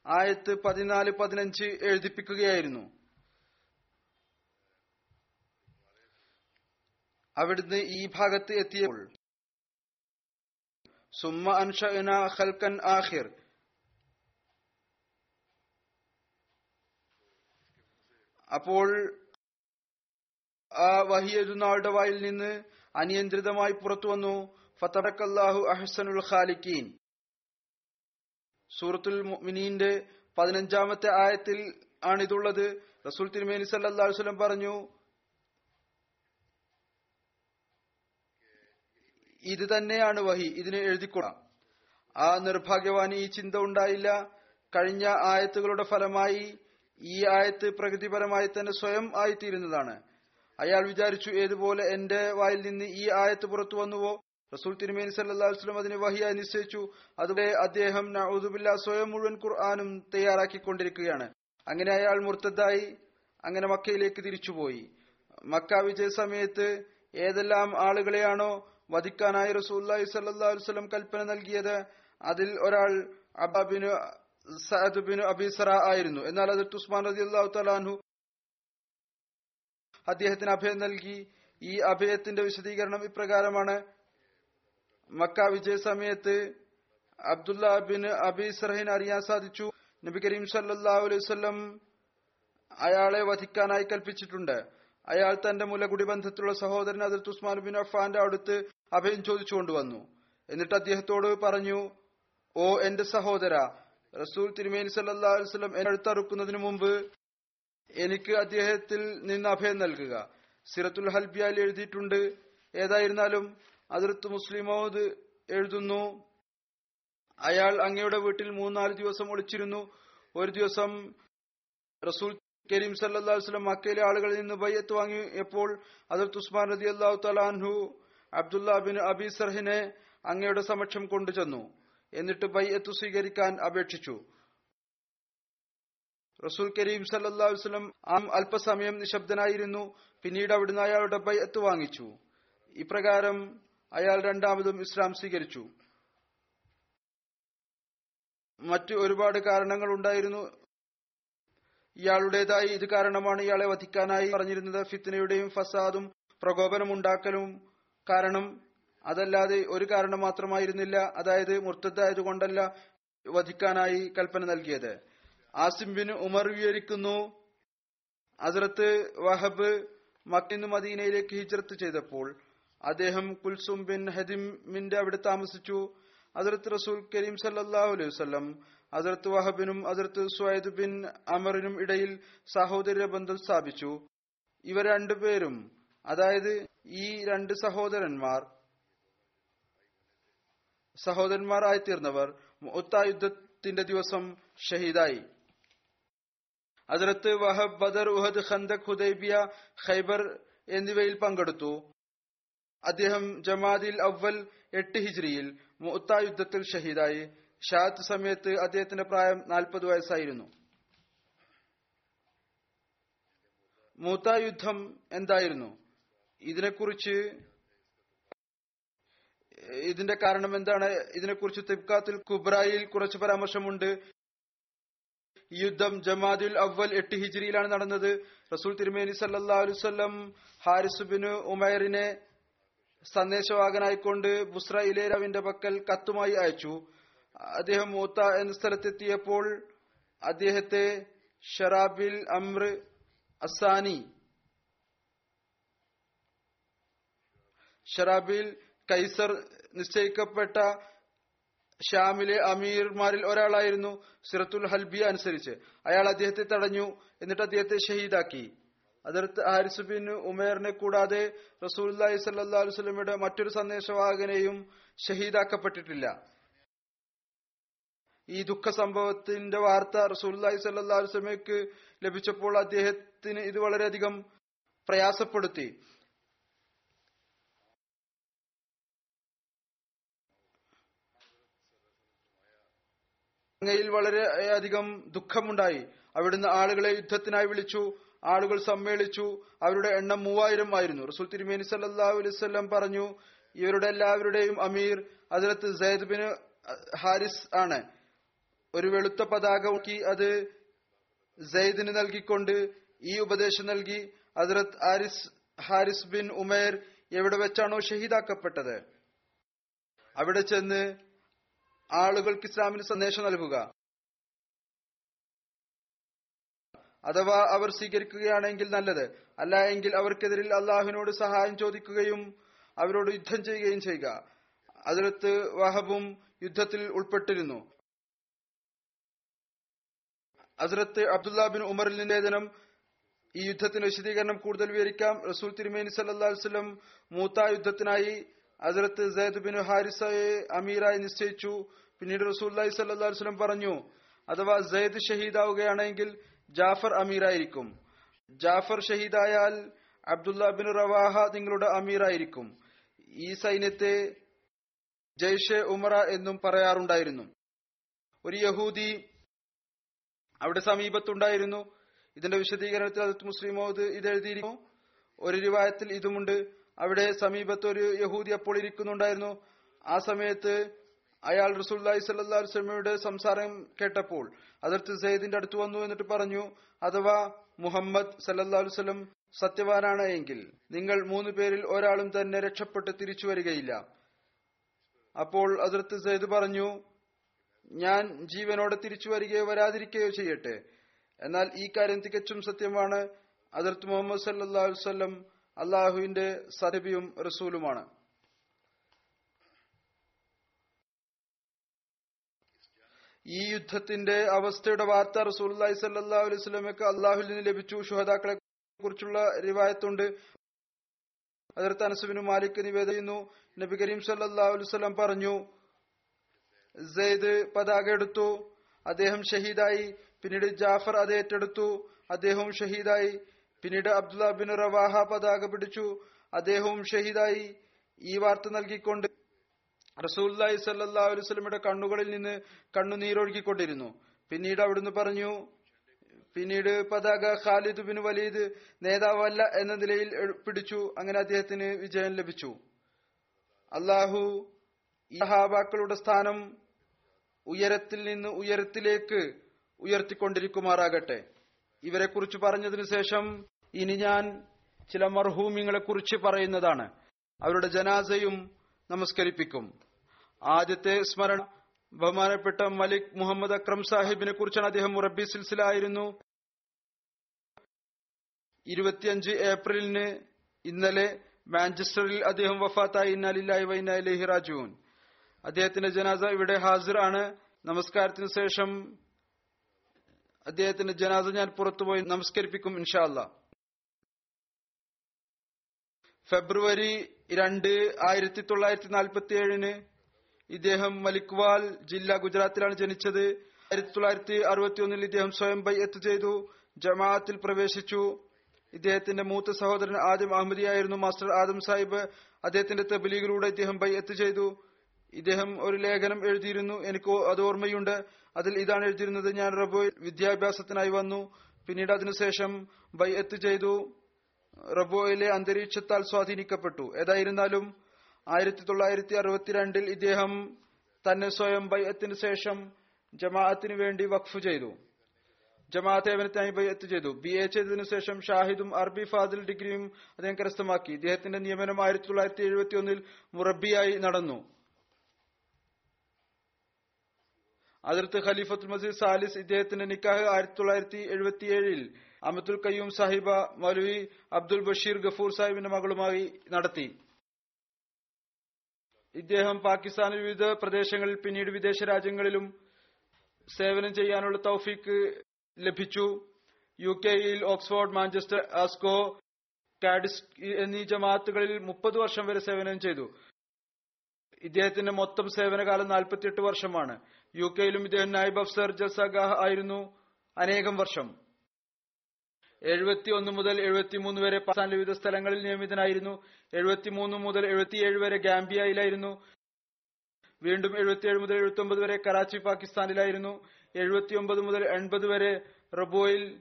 ആയത്ത് പതിനാല് പതിനഞ്ച് എഴുതിപ്പിക്കുകയായിരുന്നു. അവിടുന്ന് ഈ ഭാഗത്ത് എത്തിയപ്പോൾ സുമ്മ അൻഷന ഖൽക്കൻ ആഹിർ അപ്പോൾ ആ വഹി ആളുടെ വായിൽ നിന്ന് അനിയന്ത്രിതമായി പുറത്തു വന്നു. ഫത്തറക്കല്ലാഹു അഹ്സനുൽ ഖാലിക്കീൻ. സൂറത്തുൽ മിനീന്റെ പതിനഞ്ചാമത്തെ ആയത്തിൽ ആണിതുള്ളത്. റസൂൽ തിരുമേനി സല്ലാ വസ്ലം പറഞ്ഞു ഇത് തന്നെയാണ് വഹി ഇതിനെ എഴുതിക്കൊള്ളാം ആ നിർഭാഗ്യവാന് ഈ ചിന്ത ഉണ്ടായില്ല. കഴിഞ്ഞ ആയത്തുകളുടെ ഫലമായി ഈ ആയത്ത് പ്രകൃതിപരമായി തന്നെ സ്വയം ആയിത്തീരുന്നതാണ്. അയാൾ വിചാരിച്ചു ഏതുപോലെ എന്റെ വായിൽ നിന്ന് ഈ ആയത്ത് പുറത്തു വന്നുവോ? റസൂൽ തിരുമേനി സല്ലാസ്ലം അതിനെ വഹിയായി നിശ്ചയിച്ചു. അതുപോലെ അദ്ദേഹം നൌദുബില്ല സ്വയം മുഴുവൻ ഖുർആാനും തയ്യാറാക്കിക്കൊണ്ടിരിക്കുകയാണ്. അങ്ങനെ അയാൾ മുർത്തതായി അങ്ങനെ മക്കയിലേക്ക് തിരിച്ചുപോയി. മക്ക വിജയ സമയത്ത് ഏതെല്ലാം ആളുകളെയാണോ വധിക്കാനായി റസൂല്ലായി സല്ലാസ്ലം കൽപ്പന നൽകിയത്? അതിൽ ഒരാൾ അബാബിന് സഅദ് ബിൻ അബിസറ ആയിരുന്നു. എന്നാൽ അത് ഉസ്മാൻ റതി അള്ളാഹു തലാൻഹു അദ്ദേഹത്തിന് അഭയം നൽകി. ഈ അഭയത്തിന്റെ വിശദീകരണം ഇപ്രകാരമാണ്. മക്ക വിജയ സമയത്ത് അബ്ദുല്ല ബിൻ അബിസറഹിന് അറിയാൻ സാധിച്ചു. നബി കരീം സല്ലല്ലാഹു അലൈഹി വസല്ലം അയാളെ വധിക്കാനായി കൽപ്പിച്ചിട്ടുണ്ട്. അയാൾ തന്റെ മുലകുടി ബന്ധത്തിലുള്ള സഹോദരൻ അതിർത്ത് ഉസ്മാൻ ബിൻ അഫാന്റെ അടുത്ത് അഭയം ചോദിച്ചു കൊണ്ടുവന്നു. എന്നിട്ട് അദ്ദേഹത്തോട് പറഞ്ഞു ഓ എന്റെ സഹോദര റസൂൽ തിരുമേനി സല്ലാ അലുസ്ലം എന്നെ അടുത്തറുക്കുന്നതിന് മുമ്പ് എനിക്ക് അദ്ദേഹത്തിൽ നിന്ന് അഭയം നൽകുക. സിറത്തുൽ ഹൽബിയാൽ എഴുതിയിട്ടുണ്ട്. ഏതായിരുന്നാലും അതിർത്ത് മുസ്ലിമോദ് എഴുതുന്നു. അയാൾ അങ്ങയുടെ വീട്ടിൽ മൂന്നാൽ ദിവസം ഒളിച്ചിരുന്നു. ഒരു ദിവസം റസൂൽ കരീം അലൈഹി വസല്ലം മക്കയിലെ ആളുകളിൽ നിന്ന് ബയ്യത്ത് വാങ്ങിയപ്പോൾ അതിർത്ത് ഉസ്മാൻ റതി അള്ളാഹു തലാൻഹു അബ്ദുല്ല ബിൻ അബി സർഹിനെ അങ്ങയുടെ സമക്ഷം കൊണ്ടുചെന്നു. എന്നിട്ട് ബയ്യത്ത് സ്വീകരിക്കാൻ അപേക്ഷിച്ചു. റസൂൽ കരീം വസല്ലം ആ അല്പസമയം നിശബ്ദനായിരുന്നു. പിന്നീട് അവിടുന്ന് അയാളുടെ ബയ്യത്ത് വാങ്ങിച്ചു. ഇപ്രകാരം അയാൾ രണ്ടാമതും ഇസ്ലാം സ്വീകരിച്ചു. മറ്റു ഒരുപാട് കാരണങ്ങൾ ഉണ്ടായിരുന്നു. ഇയാളുടേതായി ഇത് കാരണമാണ് ഇയാളെ വധിക്കാനായി പറഞ്ഞിരുന്നത്. ഫിത്തനയുടെയും ഫസാദും പ്രകോപനം ഉണ്ടാക്കലും കാരണം അതല്ലാതെ ഒരു കാരണം മാത്രമായിരുന്നില്ല. അതായത് മുർത്തതായത് കൊണ്ടല്ല വധിക്കാനായി കൽപ്പന നൽകിയത്. ആസിം ബിൻ ഉമർ വിവരിക്കുന്നു. ഹസ്രത്ത് വഹബ് മക്കിന്ന് മദീനയിലേക്ക് ഹിജ്രത്ത് ചെയ്തപ്പോൾ അദ്ദേഹം കുൽസും ബിൻ ഹദിമിന്റെ അവിടെ താമസിച്ചു. ഹസരത്ത് റസൂൽ കരീം സല്ലാഹു അലൈഹി വസ്ലം ഹസരത്ത് വഹബിനും ഹസരത്ത് സുവൈദ് ബിൻ അമറിനും ഇടയിൽ സഹോദര ബന്ധം സ്ഥാപിച്ചു. ഇവ രണ്ടുപേരും അതായത് ഈ രണ്ട് സഹോദരന്മാർ സഹോദരന്മാരായി തീർന്നവർ ഒത്ത യുദ്ധത്തിന്റെ ദിവസം ഷഹീദായി. ഹസരത്ത് Wahab Badr Uhud Khandaq Hudaibiya Khaibar എന്നിവയിൽ പങ്കെടുത്തു. അദ്ദേഹം ജമാദിൽ അവൽ എട്ട് ഹിജ്രിയിൽ മുത്ത യുദ്ധത്തിൽ ഷഹീദായി. ഷാത്ത് സമയത്ത് അദ്ദേഹത്തിന്റെ പ്രായം നാൽപ്പത് വയസ്സായിരുന്നു. മൂത്ത യുദ്ധം എന്തായിരുന്നു? ഇതിനെക്കുറിച്ച് ഇതിന്റെ കാരണം എന്താണ്? ഇതിനെക്കുറിച്ച് തിബ്കാത്തിൽ കുബ്രായിൽ കുറച്ച് പരാമർശമുണ്ട്. ഈ യുദ്ധം ജമാദുൽ അവൽ എട്ട് ഹിജ്രിയിലാണ് നടന്നത്. റസൂൽ തിരുമേനി സല്ലാ അലുസല്ലം ഹാരിസ് ബിന് ഉമൈറിനെ സന്ദേശവാഹനായിക്കൊണ്ട് ബുസ്ര ഇലേരാവിന്റെ പക്കൽ കത്തുമായി അയച്ചു. അദ്ദേഹം മൂത്ത എന്ന സ്ഥലത്തെത്തിയപ്പോൾ അദ്ദേഹത്തെ ഷറാബിൽ അമ്ര അസാനി ഷറാബിൽ കൈസർ നിശ്ചയിക്കപ്പെട്ട ഷാമിലെ അമീർമാരിൽ ഒരാളായിരുന്നു സിറത്തുൽ ഹൽബിയ അനുസരിച്ച്. അയാൾ അദ്ദേഹത്തെ തടഞ്ഞു എന്നിട്ട് അദ്ദേഹത്തെ ഷഹീദാക്കി. അതിർത്ത് ഹാരിസ് ബിൻ ഉമേറിനെ കൂടാതെ റസൂൽ സല്ലാ വസ്ലമയുടെ മറ്റൊരു സന്ദേശവാഹകനെയും ഷഹീദാക്കപ്പെട്ടിട്ടില്ല. ഈ ദുഃഖ സംഭവത്തിന്റെ വാർത്ത റസൂല്ലി സല്ലാ വസ്ലമയ്ക്ക് ലഭിച്ചപ്പോൾ അദ്ദേഹത്തിന് ഇത് വളരെയധികം പ്രയാസപ്പെടുത്തി. അങ്ങയിൽ വളരെയധികം ദുഃഖമുണ്ടായി. അവിടുന്ന് ആളുകളെ യുദ്ധത്തിനായി വിളിച്ചു. ആളുകൾ സമ്മേളിച്ചു. അവരുടെ എണ്ണം മൂവായിരം ആയിരുന്നു. റസൂൽ തിരുമേനി സല്ലാ അലൈവല്ലം പറഞ്ഞു ഇവരുടെ എല്ലാവരുടെയും അമീർ അതിലത്ത് സൈദ് ബിൻ ഹാരിസ് ആണ്. ഒരു വെളുത്ത പതാക നോക്കി അത് സൈദിന് നൽകിക്കൊണ്ട് ഈ ഉപദേശം നൽകി. അതിലത്ത് ഹാരിസ് ഹാരിസ് ബിൻ ഉമേർ എവിടെ വെച്ചാണോ ഷഹീദാക്കപ്പെട്ടത്? അവിടെ ചെന്ന് ആളുകൾക്ക് ഇസ്ലാമിന് സന്ദേശം നൽകുക. അഥവാ അവർ സ്വീകരിക്കുകയാണെങ്കിൽ നല്ലത്. അല്ല എങ്കിൽ അവർക്കെതിരിൽ അള്ളാഹുവിനോട് സഹായം ചോദിക്കുകയും അവരോട് യുദ്ധം ചെയ്യുകയും ചെയ്യുക. അതിലത്ത് വഹബും യുദ്ധത്തിൽ ഉൾപ്പെട്ടിരുന്നു. അസരത്ത് അബ്ദുല്ല ബിൻ ഉമറിൽ നിവേദനം ഈ യുദ്ധത്തിന് വിശദീകരണം കൂടുതൽ വിവരിക്കാം. റസൂൽ തിരുമേനി സല്ലാ വസ്ലം മൂത്ത യുദ്ധത്തിനായി ഹസ്രത്ത് സൈദ് ബിൻ ഹാരിസയെ അമീറായി നിശ്ചയിച്ചു. പിന്നീട് റസൂല്ലി സല്ലാ വസ്ലം പറഞ്ഞു അഥവാ സൈദ് ഷഹീദാവുകയാണെങ്കിൽ ജാഫർ അമീറായിരിക്കും ജാഫർ ഷഹീദായാൽ അബ്ദുല്ല ബിൻ റവാഹ നിങ്ങളുടെ അമീറായിരിക്കും ഈ സൈന്യത്തെ ജയ്ഷെ ഉമറ എന്നും പറയാറുണ്ടായിരുന്നു. ഒരു യഹൂദി അവിടെ സമീപത്തുണ്ടായിരുന്നു. ഇതിന്റെ വിശദീകരണത്തിൽ അത് മുസ്ലിമോ ഇത് എഴുതിയിരുന്നു ഒരു രൂപായത്തിൽ ഇതുമുണ്ട്. അവിടെ സമീപത്ത് ഒരു യഹൂദി അപ്പോൾ ഇരിക്കുന്നുണ്ടായിരുന്നു. ആ സമയത്ത് അയാൾ റസൂല്ലായി സല്ലാ വസ്ലമയുടെ സംസാരം കേട്ടപ്പോൾ അതിർത്ത് സെയ്ദിന്റെ അടുത്ത് വന്നു എന്നിട്ട് പറഞ്ഞു അഥവാ മുഹമ്മദ് സല്ലാ വസ്ലം സത്യവാനാണ് എങ്കിൽ നിങ്ങൾ മൂന്ന് പേരിൽ ഒരാളും തന്നെ രക്ഷപ്പെട്ട് തിരിച്ചു വരികയില്ല. അപ്പോൾ അതിർത്ത് സെയ്ദ് പറഞ്ഞു ഞാൻ ജീവനോടെ തിരിച്ചു വരികയോ വരാതിരിക്കുകയോ ചെയ്യട്ടെ. എന്നാൽ ഈ കാര്യം തികച്ചും സത്യമാണ്. അതിർത്ത് മുഹമ്മദ് സല്ലാ വസ്ലം അള്ളാഹുവിന്റെ സദബിയും റസൂലുമാണ്. ഈ യുദ്ധത്തിന്റെ അവസ്ഥയുടെ വാർത്ത റസൂലി സല്ലാ അലൈഹി സ്വലമക്ക് അള്ളാഹുൽ നിന്ന് ലഭിച്ചു. ഷുഹദാക്കളെ കുറിച്ചുള്ള റിവായത്തുണ്ട്. അതിർത്ത് അനസുബിന് മാലിക് നിവേദിക്കുന്നു നബി കരീം സല്ലാ അലുസ്ലം പറഞ്ഞു സെയ്ദ് പതാക എടുത്തു അദ്ദേഹം ഷഹീദായി. പിന്നീട് ജാഫർ അത് ഏറ്റെടുത്തു അദ്ദേഹവും ഷഹീദായി. പിന്നീട് അബ്ദുല്ല ബിൻ റവാഹ പതാക പിടിച്ചു. അദ്ദേഹവും ഷഹീദായി ഈ വാർത്ത നൽകിക്കൊണ്ട് റസൂല്ലായി സല്ലാ അലുസ്ലമിയുടെ കണ്ണുകളിൽ നിന്ന് കണ്ണുനീരൊഴുകിക്കൊണ്ടിരുന്നു പിന്നീട് അവിടുന്ന് പറഞ്ഞു പിന്നീട് പതാക ഖാലിദ് ബിൻ വലീദ് നേതാവല്ല എന്ന നിലയിൽ പിടിച്ചു. അങ്ങനെ അദ്ദേഹത്തിന് വിജയം ലഭിച്ചു. അള്ളാഹു ഈ സഹാബാക്കളുടെ സ്ഥാനം ഉയരത്തിൽ നിന്ന് ഉയരത്തിലേക്ക് ഉയർത്തിക്കൊണ്ടിരിക്കുമാറാകട്ടെ. ഇവരെ കുറിച്ച് പറഞ്ഞതിനു ശേഷം ഇനി ഞാൻ ചില മർഹൂമിങ്ങളെ കുറിച്ച് പറയുന്നതാണ്. അവരുടെ ജനാസയും നമസ്കരിപ്പിക്കും. ആദ്യത്തെ സ്മരണ ബഹുമാനപ്പെട്ട മലിക് മുഹമ്മദ് അക്രം സാഹിബിനെ കുറിച്ചാണ് അദ്ദേഹം മുറബി സിൽസിലായിരുന്നു. ഇരുപത്തിയഞ്ച് ഏപ്രിലിന് ഇന്നലെ മാഞ്ചസ്റ്ററിൽ അദ്ദേഹം വഫാത്തായി. ഇന്നാലില്ലായി വൈനാലി റാജുൻ അദ്ദേഹത്തിന്റെ ജനാസ ഇവിടെ ഹാസിറാണ് നമസ്കാരത്തിന് ശേഷം അദ്ദേഹത്തിന്റെ ജനാസ ഞാൻ പുറത്തുപോയി നമസ്കരിപ്പിക്കും ഇൻഷാല്ല ഫെബ്രുവരി രണ്ട് ആയിരത്തി തൊള്ളായിരത്തി നാൽപ്പത്തി ഏഴിന് ഇദ്ദേഹം മലിക്വാൽ ജില്ല ഗുജറാത്തിലാണ് ജനിച്ചത്. ആയിരത്തി തൊള്ളായിരത്തി അറുപത്തി ഒന്നിൽ ഇദ്ദേഹം സ്വയം ബൈഅത്ത് ചെയ്തു ജമാഅത്തിൽ പ്രവേശിച്ചു. ഇദ്ദേഹത്തിന്റെ മൂത്ത സഹോദരൻ ആദ്യം അഹമ്മദിയായിരുന്നു മാസ്റ്റർ ആദം സാഹിബ്. അദ്ദേഹത്തിന്റെ തബലീഗിലൂടെ ഇദ്ദേഹം ബൈഅത്ത് ചെയ്തു. ഇദ്ദേഹം ഒരു ലേഖനം എഴുതിയിരുന്നു എനിക്ക് അത് ഓർമ്മയുണ്ട്. അതിൽ ഇതാണ് എഴുതിയിരുന്നത് ഞാൻ റബോ വിദ്യാഭ്യാസത്തിനായി വന്നു. പിന്നീട് അതിനുശേഷം ബൈഅത്ത് ചെയ്തു. റബോയിലെ അന്തരീക്ഷത്താൽ സ്വാധീനിക്കപ്പെട്ടു. ഏതായിരുന്നാലും ആയിരത്തി തൊള്ളായിരത്തി അറുപത്തിരണ്ടിൽ ഇദ്ദേഹം തന്നെ സ്വയം ബയ്യത്തിന് ശേഷം ജമാഅത്തിന് വേണ്ടി വഖഫ് ചെയ്തു. ജമാഅത്ത് ഏവനത്തിനായി ബൈഅത്ത് ചെയ്തു. ബി എ ചെയ്തതിനു ശേഷം ഷാഹിദും അറബി ഫാദിൽ ഡിഗ്രിയും അദ്ദേഹം കരസ്ഥമാക്കി. ഇദ്ദേഹത്തിന്റെ നിയമനം ആയിരത്തി തൊള്ളായിരത്തി എഴുപത്തി ഒന്നിൽ മുറബിയായി നടന്നു. അതിർത്ത് ഖലീഫത്തുൽ മസീദ് സാലിസ് ഇദ്ദേഹത്തിന്റെ നിക്കാഹ് ആയിരത്തി തൊള്ളായിരത്തി എഴുപത്തിയേഴിൽ അമത്തുൽ കയ്യൂം സാഹിബ മൗലവി അബ്ദുൽ ബഷീർ ഗഫൂർ സാഹിബിന്റെ മകളുമായി നടത്തി. ഇദ്ദേഹം പാകിസ്ഥാനിൽ വിവിധ പ്രദേശങ്ങളിൽ പിന്നീട് വിദേശ രാജ്യങ്ങളിലും സേവനം ചെയ്യാനുള്ള തൗഫീക്ക് ലഭിച്ചു. യു കെയിൽ ഓക്സ്ഫോർഡ് മാഞ്ചസ്റ്റർ ആസ്കോ കാഡിസ് എന്നീ ജമാഅത്തുകളിൽ മുപ്പത് വർഷം വരെ സേവനം ചെയ്തു. ഇദ്ദേഹത്തിന്റെ മൊത്തം സേവനകാലം നാൽപ്പത്തിയെട്ട് വർഷമാണ്. യു കെയിലും ഇദ്ദേഹം നായിബ് അഫ്സർ ജസാഗാഹ് ആയിരുന്നു അനേകം വർഷം. എഴുപത്തി ഒന്ന് മുതൽ എഴുപത്തിമൂന്ന് വരെ പാകിസ്ഥാനിലെ വിവിധ സ്ഥലങ്ങളിൽ നിയമിതനായിരുന്നു. എഴുപത്തിമൂന്ന് മുതൽ എഴുപത്തിയേഴ് വരെ ഗാംബിയയിലായിരുന്നു. വീണ്ടും എഴുപത്തിയേഴ് മുതൽ എഴുപത്തി ഒമ്പത് വരെ കറാച്ചി പാകിസ്ഥാനിലായിരുന്നു. എഴുപത്തിയൊമ്പത് മുതൽ എൺപത് വരെ റബോയിൽ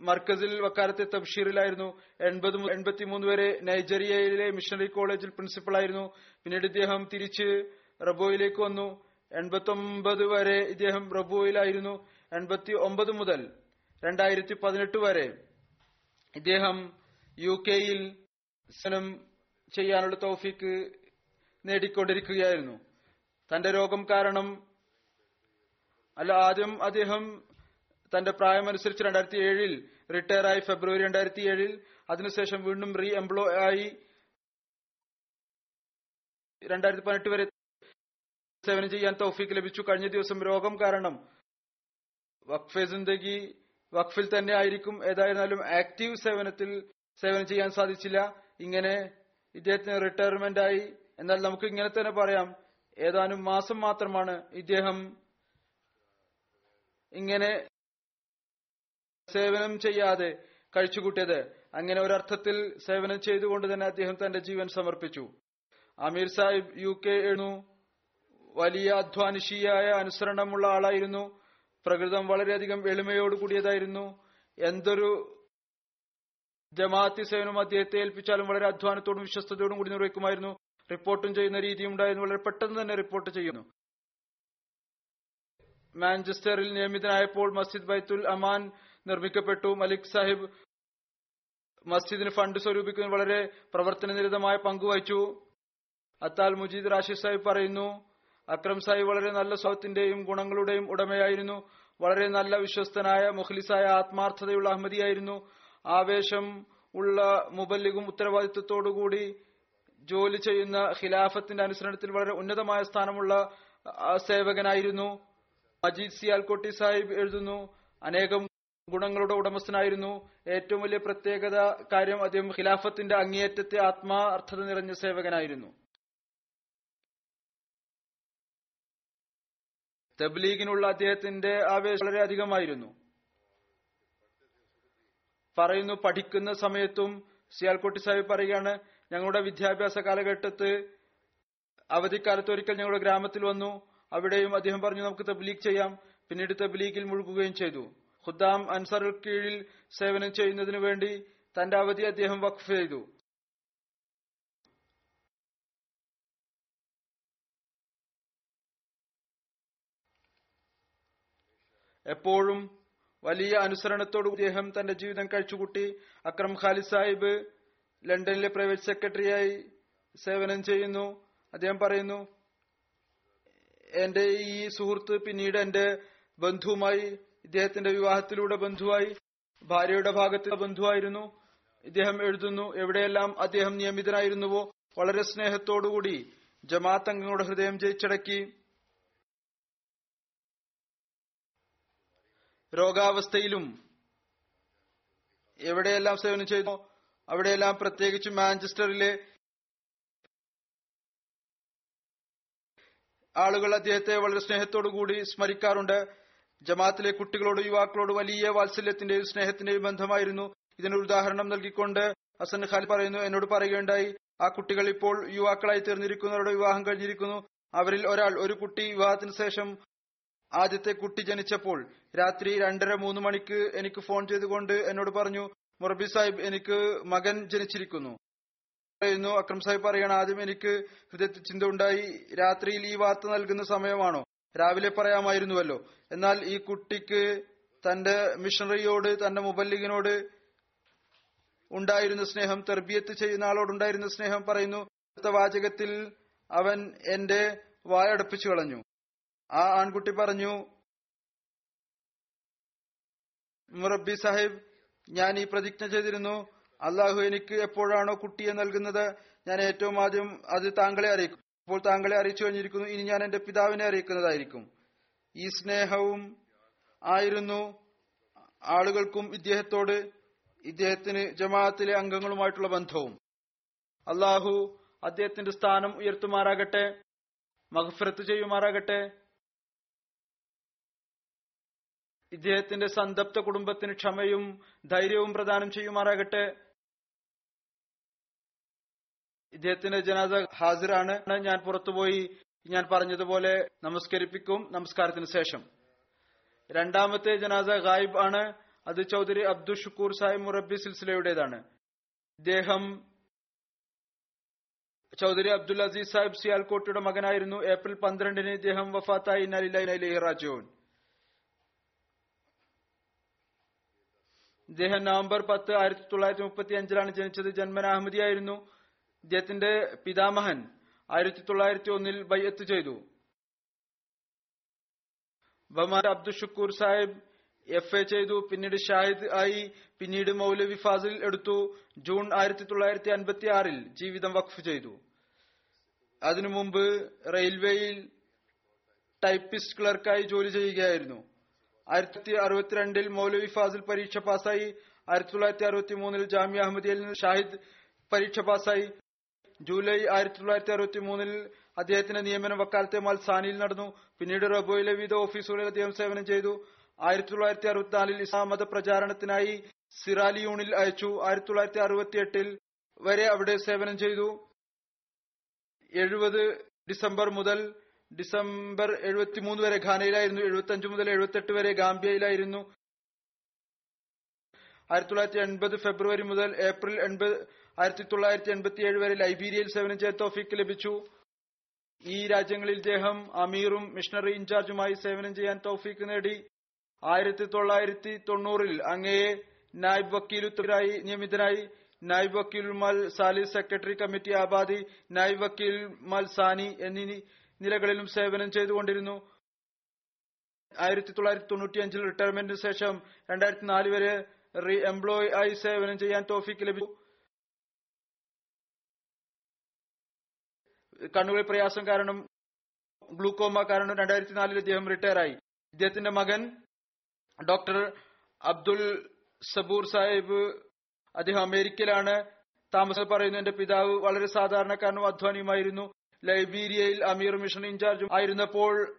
മർക്കസിൽ വക്കാലത്തെ തബ്ഷീറിലായിരുന്നു. എൺപത് എൺപത്തിമൂന്ന് വരെ നൈജീരിയയിലെ മിഷണറി കോളേജിൽ പ്രിൻസിപ്പളായിരുന്നു. പിന്നീട് ഇദ്ദേഹം തിരിച്ച് റബോയിലേക്ക് വന്നു. എൺപത്തി വരെ ഇദ്ദേഹം റബോയിലായിരുന്നു. എൺപത്തി ഒമ്പത് മുതൽ രണ്ടായിരത്തി പതിനെട്ട് വരെ ഇദ്ദേഹം യു കെയിൽ സനം ചെയ്യാനുള്ള തൗഫീക്ക് നേടിക്കൊണ്ടിരിക്കുകയായിരുന്നു. തന്റെ രോഗം കാരണം അല്ല ആദ്യം അദ്ദേഹം തന്റെ പ്രായമനുസരിച്ച് രണ്ടായിരത്തി ഏഴിൽ റിട്ടയർ ആയി. ഫെബ്രുവരി രണ്ടായിരത്തി ഏഴിൽ അതിനുശേഷം വീണ്ടും റീ എംപ്ലോയ് ആയി. രണ്ടായിരത്തി പതിനെട്ട് വരെ സേവനം ചെയ്യാൻ തൗഫീക്ക് ലഭിച്ചു. കഴിഞ്ഞ ദിവസം രോഗം കാരണം വഖഫെ ജിന്ദഗി വഖഫിൽ തന്നെ ആയിരിക്കും. ഏതായിരുന്നാലും ആക്റ്റീവ് സേവനത്തിൽ സേവനം ചെയ്യാൻ സാധിച്ചില്ല. ഇങ്ങനെ ഇദ്ദേഹത്തിന് റിട്ടയർമെന്റ് ആയി. എന്നാൽ നമുക്ക് ഇങ്ങനെ തന്നെ പറയാം. ഏതാനും മാസം മാത്രമാണ് ഇദ്ദേഹം ഇങ്ങനെ സേവനം ചെയ്യാതെ കഴിച്ചുകൂട്ടിയത്. അങ്ങനെ ഒരർത്ഥത്തിൽ സേവനം ചെയ്തുകൊണ്ട് തന്നെ അദ്ദേഹം തന്റെ ജീവൻ സമർപ്പിച്ചു. അമീർ സാഹിബ് യു കെ എണു വലിയ അധ്വാനിഷിയായ അനുസരണമുള്ള ആളായിരുന്നു. പ്രകൃതം വളരെയധികം എളിമയോട് കൂടിയതായിരുന്നു. എന്തൊരു ജമാഅത്തി സേവനം അദ്ദേഹത്തെ ഏൽപ്പിച്ചാലും വളരെ അധ്വാനത്തോടും വിശ്വസ്തയോടും കൂടി നിർവഹിക്കുമായിരുന്നു. റിപ്പോർട്ടും ചെയ്യുന്ന രീതിയും ഉണ്ടായിരുന്നു വളരെ പെട്ടെന്ന് തന്നെ റിപ്പോർട്ട് ചെയ്യുന്നു. മാഞ്ചസ്റ്ററിൽ നിയമിതനായപ്പോൾ മസ്ജിദ് ബൈത്തുൽ അമാൻ നിർമ്മിക്കപ്പെട്ടു. മലിക് സാഹിബ് മസ്ജിദിന് ഫണ്ട് സ്വരൂപിക്കുന്നതിൽ വളരെ പ്രവർത്തനനിരതമായ പങ്കുവഹിച്ചു അത്താൽ മുജീദ് റാഷിദ് സാഹിബ് പറയുന്നു അക്രം സായി വളരെ നല്ല സ്വത്തിന്റെയും ഗുണങ്ങളുടെയും ഉടമയായിരുന്നു. വളരെ നല്ല വിശ്വസ്തനായ മുഖ്ലിസായ ആത്മാർത്ഥതയുള്ള അഹമ്മദിയായിരുന്നു. ആവേശം ഉള്ള മുബല്ലിഗും ഉത്തരവാദിത്വത്തോടുകൂടി ജോലി ചെയ്യുന്ന ഖിലാഫത്തിന്റെ അനുസരണത്തിൽ വളരെ ഉന്നതമായ സ്ഥാനമുള്ള സേവകനായിരുന്നു. മജീദ് സിയാൽകോട്ടി സാഹിബ് എഴുതുന്നു അനേകം ഗുണങ്ങളുടെ ഉടമസ്ഥനായിരുന്നു. ഏറ്റവും വലിയ പ്രത്യേകത കാര്യം അദ്ദേഹം ഖിലാഫത്തിന്റെ അങ്ങേയറ്റത്തെ ആത്മാർത്ഥത നിറഞ്ഞ സേവകനായിരുന്നു. തബ്ലീഗിനുള്ള അദ്ദേഹത്തിന്റെ ആവേശം വളരെ അധികമായിരുന്നു പറയുന്നു പഠിക്കുന്ന സമയത്തും സിയാൽകുട്ടി സാഹിബ് പറയുകയാണ് ഞങ്ങളുടെ വിദ്യാഭ്യാസ കാലഘട്ടത്ത് അവധിക്കാലത്ത് ഒരിക്കൽ ഞങ്ങളുടെ ഗ്രാമത്തിൽ വന്നു. അവിടെയും അദ്ദേഹം പറഞ്ഞു നമുക്ക് തബ്ലീഗ് ചെയ്യാം. പിന്നീട് തബ്ലീഗിൽ മുഴുകുകയും ചെയ്തു. ഖുദ്ദാം അൻസറുൽ കീഴിൽ സേവനം ചെയ്യുന്നതിനു വേണ്ടി തന്റെ അവധി അദ്ദേഹം വഖഫ് ചെയ്തു. എപ്പോഴും വലിയ അനുസരണത്തോടു അദ്ദേഹം തന്റെ ജീവിതം കഴിച്ചുകൂട്ടി. അക്രം ഖാലിദ് സാഹിബ് ലണ്ടനിലെ പ്രൈവറ്റ് സെക്രട്ടറിയായി സേവനം ചെയ്യുന്നു. അദ്ദേഹം പറയുന്നു എന്റെ ഈ സുഹൃത്ത് പിന്നീട് എന്റെ ബന്ധുവുമായി ഇദ്ദേഹത്തിന്റെ വിവാഹത്തിലൂടെ ബന്ധുവായി ഭാര്യയുടെ ഭാഗത്ത് ബന്ധുവായിരുന്നു. ഇദ്ദേഹം എഴുതുന്നു എവിടെയെല്ലാം അദ്ദേഹം നിയമിതനായിരുന്നുവോ വളരെ സ്നേഹത്തോടുകൂടി ജമാഅത്ത് അംഗങ്ങളുടെ ഹൃദയം ജയിച്ചടക്കി. രോഗാവസ്ഥയിലും എവിടെയെല്ലാം സേവനം ചെയ്തു അവിടെയെല്ലാം പ്രത്യേകിച്ച് മാഞ്ചസ്റ്ററിലെ ആളുകൾ അദ്ദേഹത്തെ വളരെ സ്നേഹത്തോടു കൂടി സ്മരിക്കാറുണ്ട്. ജമാഅത്തിലെ കുട്ടികളോട് യുവാക്കളോട് വലിയ വാത്സല്യത്തിന്റെയും സ്നേഹത്തിന്റെയും ബന്ധമായിരുന്നു. ഇതിനൊരു ഉദാഹരണം നൽകിക്കൊണ്ട് ഹസൻ ഖാൽ പറയുന്നു എന്നോട് പറയുകയുണ്ടായി ആ കുട്ടികൾ ഇപ്പോൾ യുവാക്കളായി തീർന്നിരിക്കുന്നവരുടെ വിവാഹം കഴിഞ്ഞിരിക്കുന്നു. അവരിൽ ഒരാൾ ഒരു കുട്ടി വിവാഹത്തിന് ശേഷം ആദ്യത്തെ കുട്ടി ജനിച്ചപ്പോൾ രാത്രി രണ്ടര മൂന്ന് മണിക്ക് എനിക്ക് ഫോൺ ചെയ്തുകൊണ്ട് എന്നോട് പറഞ്ഞു മുറബി സാഹിബ് എനിക്ക് മകൻ ജനിച്ചിരിക്കുന്നു. പറയുന്നു അക്രം സാഹിബ് പറയണം ആദ്യം എനിക്ക് ഹൃദയത്തിൽ ചിന്ത ഉണ്ടായി രാത്രിയിൽ ഈ വാർത്ത നൽകുന്ന സമയമാണോ? രാവിലെ പറയാമായിരുന്നുവല്ലോ. എന്നാൽ ഈ കുട്ടിക്ക് തന്റെ മിഷണറിയോട് തന്റെ മുബല്ലിഗിനോട് ഉണ്ടായിരുന്ന സ്നേഹം തെർബിയത്ത് ചെയ്യുന്ന ആളോടുണ്ടായിരുന്ന സ്നേഹം പറയുന്നു അടുത്ത വാചകത്തിൽ അവൻ എന്റെ വായടപ്പിച്ചു കളഞ്ഞു. ആ ആൺകുട്ടി പറഞ്ഞു മുറബി സാഹിബ് ഞാൻ ഈ പ്രതിജ്ഞ ചെയ്തിരുന്നു. അള്ളാഹു എനിക്ക് എപ്പോഴാണോ കുട്ടിയെ നൽകുന്നത് ഞാൻ ഏറ്റവും ആദ്യം അത് താങ്കളെ അറിയിക്കും. ഇപ്പോൾ താങ്കളെ അറിയിച്ചു കഴിഞ്ഞിരിക്കുന്നു. ഇനി ഞാൻ എന്റെ പിതാവിനെ അറിയിക്കുന്നതായിരിക്കും. ഈ സ്നേഹവും ആയിരുന്നു ആളുകൾക്കും ഇദ്ദേഹത്തോട് ഇദ്ദേഹത്തിന് ജമാഅത്തിലെ അംഗങ്ങളുമായിട്ടുള്ള ബന്ധവും. അള്ളാഹു അദ്ദേഹത്തിന്റെ സ്ഥാനം ഉയർത്തുമാറാകട്ടെ മഹഫ്രത്ത് ചെയ്യുമാറാകട്ടെ ഇദ്ദേഹത്തിന്റെ സന്തപ്ത കുടുംബത്തിന് ക്ഷമയും ധൈര്യവും പ്രദാനം ചെയ്യുമാറാകട്ടെ. ഇദ്ദേഹത്തിന്റെ ജനാസ ഹാജരാണ്. ഞാൻ പുറത്തുപോയി. ഞാൻ പറഞ്ഞതുപോലെ നമസ്കരിപ്പിക്കും. നമസ്കാരത്തിന് ശേഷം. രണ്ടാമത്തെ ജനാസ ഗായിബ് ആണ്. അത് ചൗധരി അബ്ദുൽ ഷുക്കൂർ സാഹിബ് മുറബി സിൽസിലയുടേതാണ്. ഇദ്ദേഹം ചൗധരി അബ്ദുൽ അസീസ് സാഹിബ് സിയാൽകോട്ടിയുടെ മകനായിരുന്നു. ഏപ്രിൽ പന്ത്രണ്ടിന് ഇദ്ദേഹം വഫാത്തായി. നലിലി റാജോൻ ഇദ്ദേഹം നവംബർ പത്ത് ആയിരത്തി തൊള്ളായിരത്തി മുപ്പത്തി അഞ്ചിലാണ് ജനിച്ചത്. ജന്മൻ അഹമ്മദിയായിരുന്നു. ഇദ്ദേഹത്തിന്റെ പിതാമഹൻ ആയിരത്തി തൊള്ളായിരത്തി ഒന്നിൽ ബയ്യത്ത് ചെയ്തു. ബഹ്മാൻ അബ്ദുൽ ഷുക്കൂർ സാഹിബ് എഫ് എ ചെയ്തു. പിന്നീട് ഷാഹിദ് ആയി പിന്നീട് മൗലവി ഫാസിൽ എടുത്തു. ജൂൺ ആയിരത്തി തൊള്ളായിരത്തി അൻപത്തി ആറിൽ ജീവിതം വഖഫ് ചെയ്തു. അതിനു മുമ്പ് റെയിൽവേയിൽ ടൈപ്പിസ്റ്റ് ക്ലർക്കായി ജോലി ചെയ്യുകയായിരുന്നു. ആയിരത്തി അറുപത്തിരണ്ടിൽ മൗലവി ഫാസിൽ പരീക്ഷ പാസ്സായി. ആയിരത്തി തൊള്ളായിരത്തി അറുപത്തി മൂന്നിൽ ജാമ്യ അഹമ്മദിയയിൽ ഷാഹിദ് പരീക്ഷ പാസ്സായി. ജൂലൈ ആയിരത്തി തൊള്ളായിരത്തി അറുപത്തി മൂന്നിൽ അദ്ദേഹത്തിന്റെ നിയമനം വക്കാലത്തെ മൽസാനിയിൽ നടന്നു. പിന്നീട് റബോയിലെ വിവിധ ഓഫീസുകളിൽ അദ്ദേഹം സേവനം ചെയ്തു. ആയിരത്തി തൊള്ളായിരത്തി അറുപത്തിനാലിൽ ഇസ്ലാം മത പ്രചാരണത്തിനായി സിറാലിയൂണിൽ അയച്ചു. ആയിരത്തി തൊള്ളായിരത്തി അറുപത്തി എട്ടിൽ വരെ അവിടെ സേവനം ചെയ്തു. എഴുപത് ഡിസംബർ മുതൽ ഡിസംബർ എഴുപത്തിമൂന്ന് വരെ ഘാനയിലായിരുന്നു എഴുപത്തി അഞ്ച് മുതൽ എഴുപത്തെട്ട് വരെ ഗാംബിയയിലായിരുന്നു. ആയിരത്തി തൊള്ളായിരത്തി എൺപത് ഫെബ്രുവരി മുതൽ ഏപ്രിൽ എൺപത് ആയിരത്തി തൊള്ളായിരത്തി എൺപത്തി ഏഴ് വരെ ലൈബീരിയയിൽ സേവനം ചെയ്ത തോഫിക്ക് ലഭിച്ചു. ഈ രാജ്യങ്ങളിൽ ഇദ്ദേഹം അമീറും മിഷണറി ഇൻചാർജുമായി സേവനം ചെയ്യാൻ തൗഫീക്ക് നേടി. ആയിരത്തി തൊള്ളായിരത്തി തൊണ്ണൂറിൽ അങ്ങയെ നായിബ് വക്കീലുത്തരായി നിയമിതനായി. നായബ് വക്കീൽ മൽ സാലിസ് സെക്രട്ടറി കമ്മിറ്റി ആബാദി നായബ് വക്കീൽ മൽ സാനി എന്നീ നിലകളിലും സേവനം ചെയ്തുകൊണ്ടിരുന്നു. ആയിരത്തി തൊള്ളായിരത്തി തൊണ്ണൂറ്റി അഞ്ചിൽ റിട്ടയർമെന്റിന് ശേഷം രണ്ടായിരത്തി നാല് വരെ റീ എംപ്ലോയി ആയി സേവനം ചെയ്യാൻ തോഫിക്ക് ലഭിച്ചു. കണ്ണുകളിൽ പ്രയാസം കാരണം ഗ്ലൂക്കോമ കാരണം രണ്ടായിരത്തി നാലിൽ ഇദ്ദേഹം റിട്ടയറായി ഇദ്ദേഹത്തിന്റെ മകൻ ഡോക്ടർ അബ്ദുൽ സബൂർ സാഹിബ് അദ്ദേഹം അമേരിക്കയിലാണ് താമസം പറയുന്നു എന്റെ പിതാവ് വളരെ സാധാരണക്കാരനും അധ്വാനിയുമായിരുന്നു. ലൈബീരിയയിൽ അമീർ മിഷൻ ഇൻചാർജും ആയിരുന്നപ്പോൾ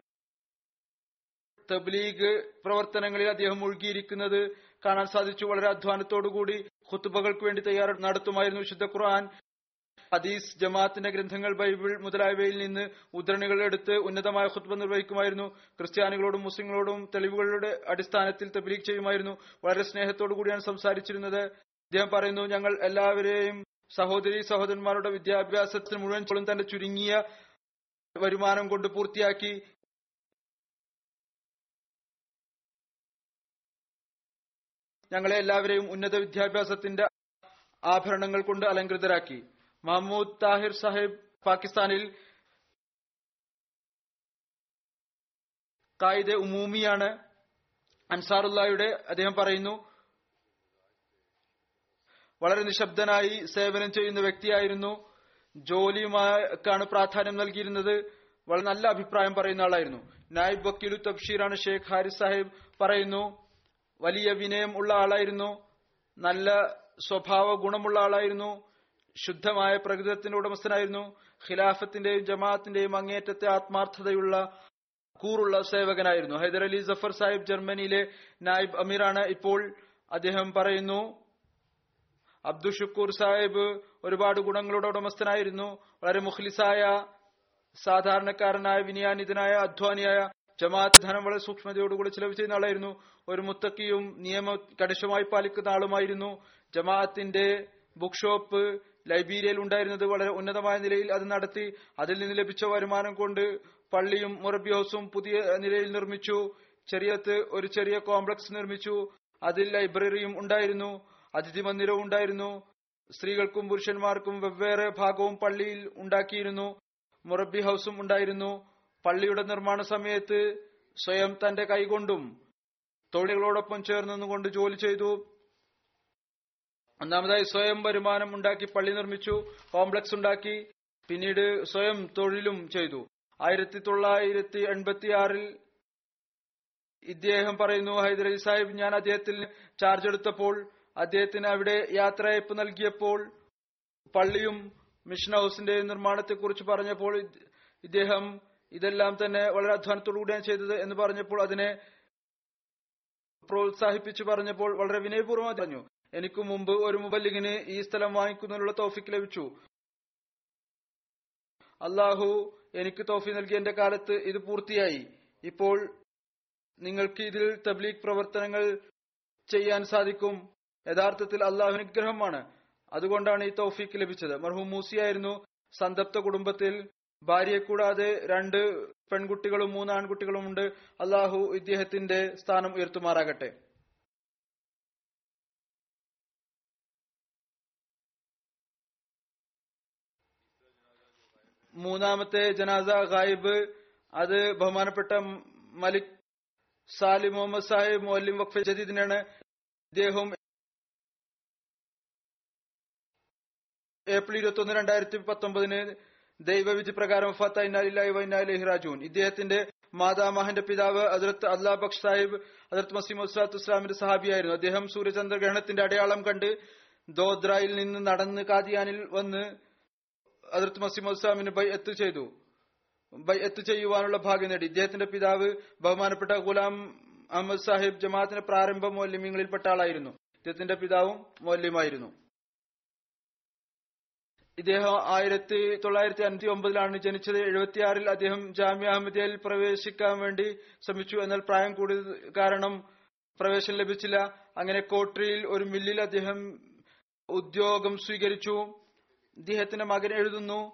തബ്ലീഗ് പ്രവർത്തനങ്ങളിൽ അദ്ദേഹം മുഴുകിയിരിക്കുന്നത് കാണാൻ സാധിച്ചു. വളരെ അധ്വാനത്തോടുകൂടി ഖുത്തുബകൾക്ക് വേണ്ടി തയ്യാർ നടത്തുമായിരുന്നു വിശുദ്ധ ഖുർആൻ. ഹദീസ് ജമാഅത്തിന്റെ ഗ്രന്ഥങ്ങൾ ബൈബിൾ മുതലായവയിൽ നിന്ന് ഉദ്ധരണികൾ എടുത്ത് ഉന്നതമായ ഖുത്ബ നിർവഹിക്കുമായിരുന്നു. ക്രിസ്ത്യാനികളോടും മുസ്ലിങ്ങളോടും തെളിവുകളുടെ അടിസ്ഥാനത്തിൽ തബ്ലീഗ് ചെയ്യുമായിരുന്നു. വളരെ സ്നേഹത്തോടു കൂടിയാണ് സംസാരിച്ചിരുന്നത്. അദ്ദേഹം പറയുന്നു ഞങ്ങൾ എല്ലാവരെയും സഹോദരി സഹോദരന്മാരുടെ വിദ്യാഭ്യാസത്തിന് മുഴുവൻ തന്റെ ചുരുങ്ങിയ വരുമാനം കൊണ്ട് പൂർത്തിയാക്കി. ഞങ്ങളെ എല്ലാവരെയും ഉന്നത വിദ്യാഭ്യാസത്തിന്റെ ആഭരണങ്ങൾ കൊണ്ട് അലങ്കൃതരാക്കി മഹമ്മൂദ് താഹിർ സാഹിബ് പാകിസ്ഥാനിൽ കായിദെ ഉമൂമിയാണ് അൻസാറുല്ലായുടെ അദ്ദേഹം പറയുന്നു വളരെ നിശബ്ദനായി സേവനം ചെയ്യുന്ന വ്യക്തിയായിരുന്നു. ജോലിയുമാക്കാണ് പ്രാധാന്യം നൽകിയിരുന്നത്. വളരെ നല്ല അഭിപ്രായം പറയുന്ന ആളായിരുന്നു. നായിബ് വക്കീലു തബ്ഷീറാണ് ഷേഖ് ഹാരിസ് സാഹിബ് പറയുന്നു. വലിയ വിനയം ഉള്ള ആളായിരുന്നു. നല്ല സ്വഭാവ ഗുണമുള്ള ആളായിരുന്നു. ശുദ്ധമായ പ്രകൃതത്തിന്റെ ഉടമസ്ഥനായിരുന്നു. ഖിലാഫത്തിന്റെയും ജമാഅത്തിന്റെയും അങ്ങേറ്റത്തെ ആത്മാർത്ഥതയുള്ള കൂറുള്ള സേവകനായിരുന്നു. ഹൈദരലി ജഫർ സാഹിബ് ജർമ്മനിയിലെ നായിബ് അമീറാണ് ഇപ്പോൾ. അദ്ദേഹം പറയുന്നു അബ്ദു ഷുക്കൂർ സാഹിബ് ഒരുപാട് ഗുണങ്ങളുടെ ഉടമസ്ഥനായിരുന്നു. വളരെ മുഖ്ലിസായ സാധാരണക്കാരനായ വിനിയാനിതനായ അധ്വാനിയായ ജമാഅത്ത് ധനം വളരെ സൂക്ഷ്മതയോടുകൂടി ചിലവ് ചെയ്യുന്ന ആളായിരുന്നു. ഒരു മുത്തക്കിയും നിയമ കണിശമായി പാലിക്കുന്ന ആളുമായിരുന്നു. ജമാഅത്തിന്റെ ബുക്ക് ഷോപ്പ് ലൈബീരിയയിൽ ഉണ്ടായിരുന്നത് വളരെ ഉന്നതമായ നിലയിൽ അത് നടത്തി. അതിൽ നിന്ന് ലഭിച്ച വരുമാനം കൊണ്ട് പള്ളിയും മുറബി ഹൗസും പുതിയ നിലയിൽ നിർമ്മിച്ചു. ചെറിയത്ത് ഒരു ചെറിയ കോംപ്ലക്സ് നിർമ്മിച്ചു. അതിൽ ലൈബ്രറിയും ഉണ്ടായിരുന്നു. അതിഥി മന്ദിരവും ഉണ്ടായിരുന്നു. സ്ത്രീകൾക്കും പുരുഷന്മാർക്കും വെവ്വേറെ ഭാഗവും പള്ളിയിൽ ഉണ്ടാക്കിയിരുന്നു. മുറബി ഹൗസും ഉണ്ടായിരുന്നു. പള്ളിയുടെ നിർമ്മാണ സമയത്ത് സ്വയം തന്റെ കൈകൊണ്ടും തൊഴിലുകളോടൊപ്പം ചേർന്നുകൊണ്ട് ജോലി ചെയ്തു. ഒന്നാമതായി സ്വയം വരുമാനം ഉണ്ടാക്കി പള്ളി നിർമ്മിച്ചു കോംപ്ലക്സ് ഉണ്ടാക്കി പിന്നീട് സ്വയം തൊഴിലും ചെയ്തു. ആയിരത്തി തൊള്ളായിരത്തി എൺപത്തി ആറിൽ ഇദ്ദേഹം പറയുന്നു ഹൈദരലി സാഹിബ് ഞാൻ അദ്ദേഹത്തിൽ ചാർജ് എടുത്തപ്പോൾ അദ്ദേഹത്തിന് അവിടെ യാത്രയപ്പ് നൽകിയപ്പോൾ പള്ളിയും മിഷൻ ഹൗസിന്റെ നിർമ്മാണത്തെക്കുറിച്ച് പറഞ്ഞപ്പോൾ ഇദ്ദേഹം ഇതെല്ലാം തന്നെ വളരെ അധ്വാനത്തോടുകൂടിയാണ് ചെയ്തത് എന്ന് പറഞ്ഞപ്പോൾ അതിനെ പ്രോത്സാഹിപ്പിച്ചു പറഞ്ഞപ്പോൾ വളരെ വിനയപൂർവം പറഞ്ഞു. എനിക്ക് മുമ്പ് ഒരു മുബല്ലിങ്ങിന് ഈ സ്ഥലം വാങ്ങിക്കുന്നതിനുള്ള തോഫിക്ക് ലഭിച്ചു. അള്ളാഹു എനിക്ക് തോഫി നൽകിയ എന്റെ കാലത്ത് ഇത് പൂർത്തിയായി. ഇപ്പോൾ നിങ്ങൾക്ക് ഇതിൽ തബ്ലീഗ് പ്രവർത്തനങ്ങൾ ചെയ്യാൻ സാധിക്കും. യഥാർത്ഥത്തിൽ അള്ളാഹു അനുഗ്രഹമാണ്. അതുകൊണ്ടാണ് ഈ തൗഫീക്ക് ലഭിച്ചത്. മർഹൂം മൂസിയായിരുന്നു സന്തപ്ത കുടുംബത്തിൽ. ഭാര്യയെ കൂടാതെ രണ്ട് പെൺകുട്ടികളും മൂന്ന് ആൺകുട്ടികളും ഉണ്ട്. അള്ളാഹു ഇദ്ദേഹത്തിന്റെ സ്ഥാനം ഉയർത്തുമാറാകട്ടെ. മൂന്നാമത്തെ ജനാസ ഗായിബ്. അത് ബഹുമാനപ്പെട്ട മലിക് സാലി മുഹമ്മദ് സാഹിബ് മൊല്ലിം വഖഫ് ജദീദിനാണ്. ഇദ്ദേഹം ഏപ്രിൽ ഇരുപത്തി ഒന്ന് രണ്ടായിരത്തി പത്തൊമ്പതിന് ദൈവവിധി പ്രകാരം ഫത്ത റാജൂൻ ഇദ്ദേഹത്തിന്റെ മാതാമഹന്റെ പിതാവ് അതിർത്ത് അല്ലാ ബക്ഷ് സാഹിബ് അതിർത്ത് മസീം ഉസ്ലാത്ത് ഇസ്ലാമിന്റെ സഹാബിയായിരുന്നു. അദ്ദേഹം സൂര്യചന്ദ്രഗ്രഹണത്തിന്റെ അടയാളം കണ്ട് ദോദ്രയിൽ നിന്ന് നടന്ന് കാദിയാനിൽ വന്ന് അതിർത്ത് മസീം ഉസ്ലാമിന് ബൈ എത്ത് ചെയ്തു. ബൈ എത്ത് ചെയ്യുവാനുള്ള ഭാഗ്യം നേടി. ഇദ്ദേഹത്തിന്റെ പിതാവ് ബഹുമാനപ്പെട്ട ഗുലാം അഹമ്മദ് സാഹിബ് ജമാഅത്തിന്റെ പ്രാരംഭ മൗല്യമ്യങ്ങളിൽപ്പെട്ട ആളായിരുന്നു. ഇദ്ദേഹത്തിന്റെ പിതാവും മൗല്യമായിരുന്നു. ഇദ്ദേഹം ആയിരത്തി തൊള്ളായിരത്തി അൻപത്തി ഒമ്പതിലാണ് ജനിച്ചത്. എഴുപത്തിയാറിൽ അദ്ദേഹം ജാമ്യ അഹമ്മദിയയിൽ പ്രവേശിക്കാൻ വേണ്ടി ശ്രമിച്ചു. എന്നാൽ പ്രായം കൂടിയത് കാരണം പ്രവേശനം ലഭിച്ചില്ല. അങ്ങനെ കോട്രിയിൽ ഒരു മില്ലിൽ അദ്ദേഹം ഉദ്യോഗം സ്വീകരിച്ചു. ഇദ്ദേഹത്തിന്റെ മകൻ എഴുതുന്നു.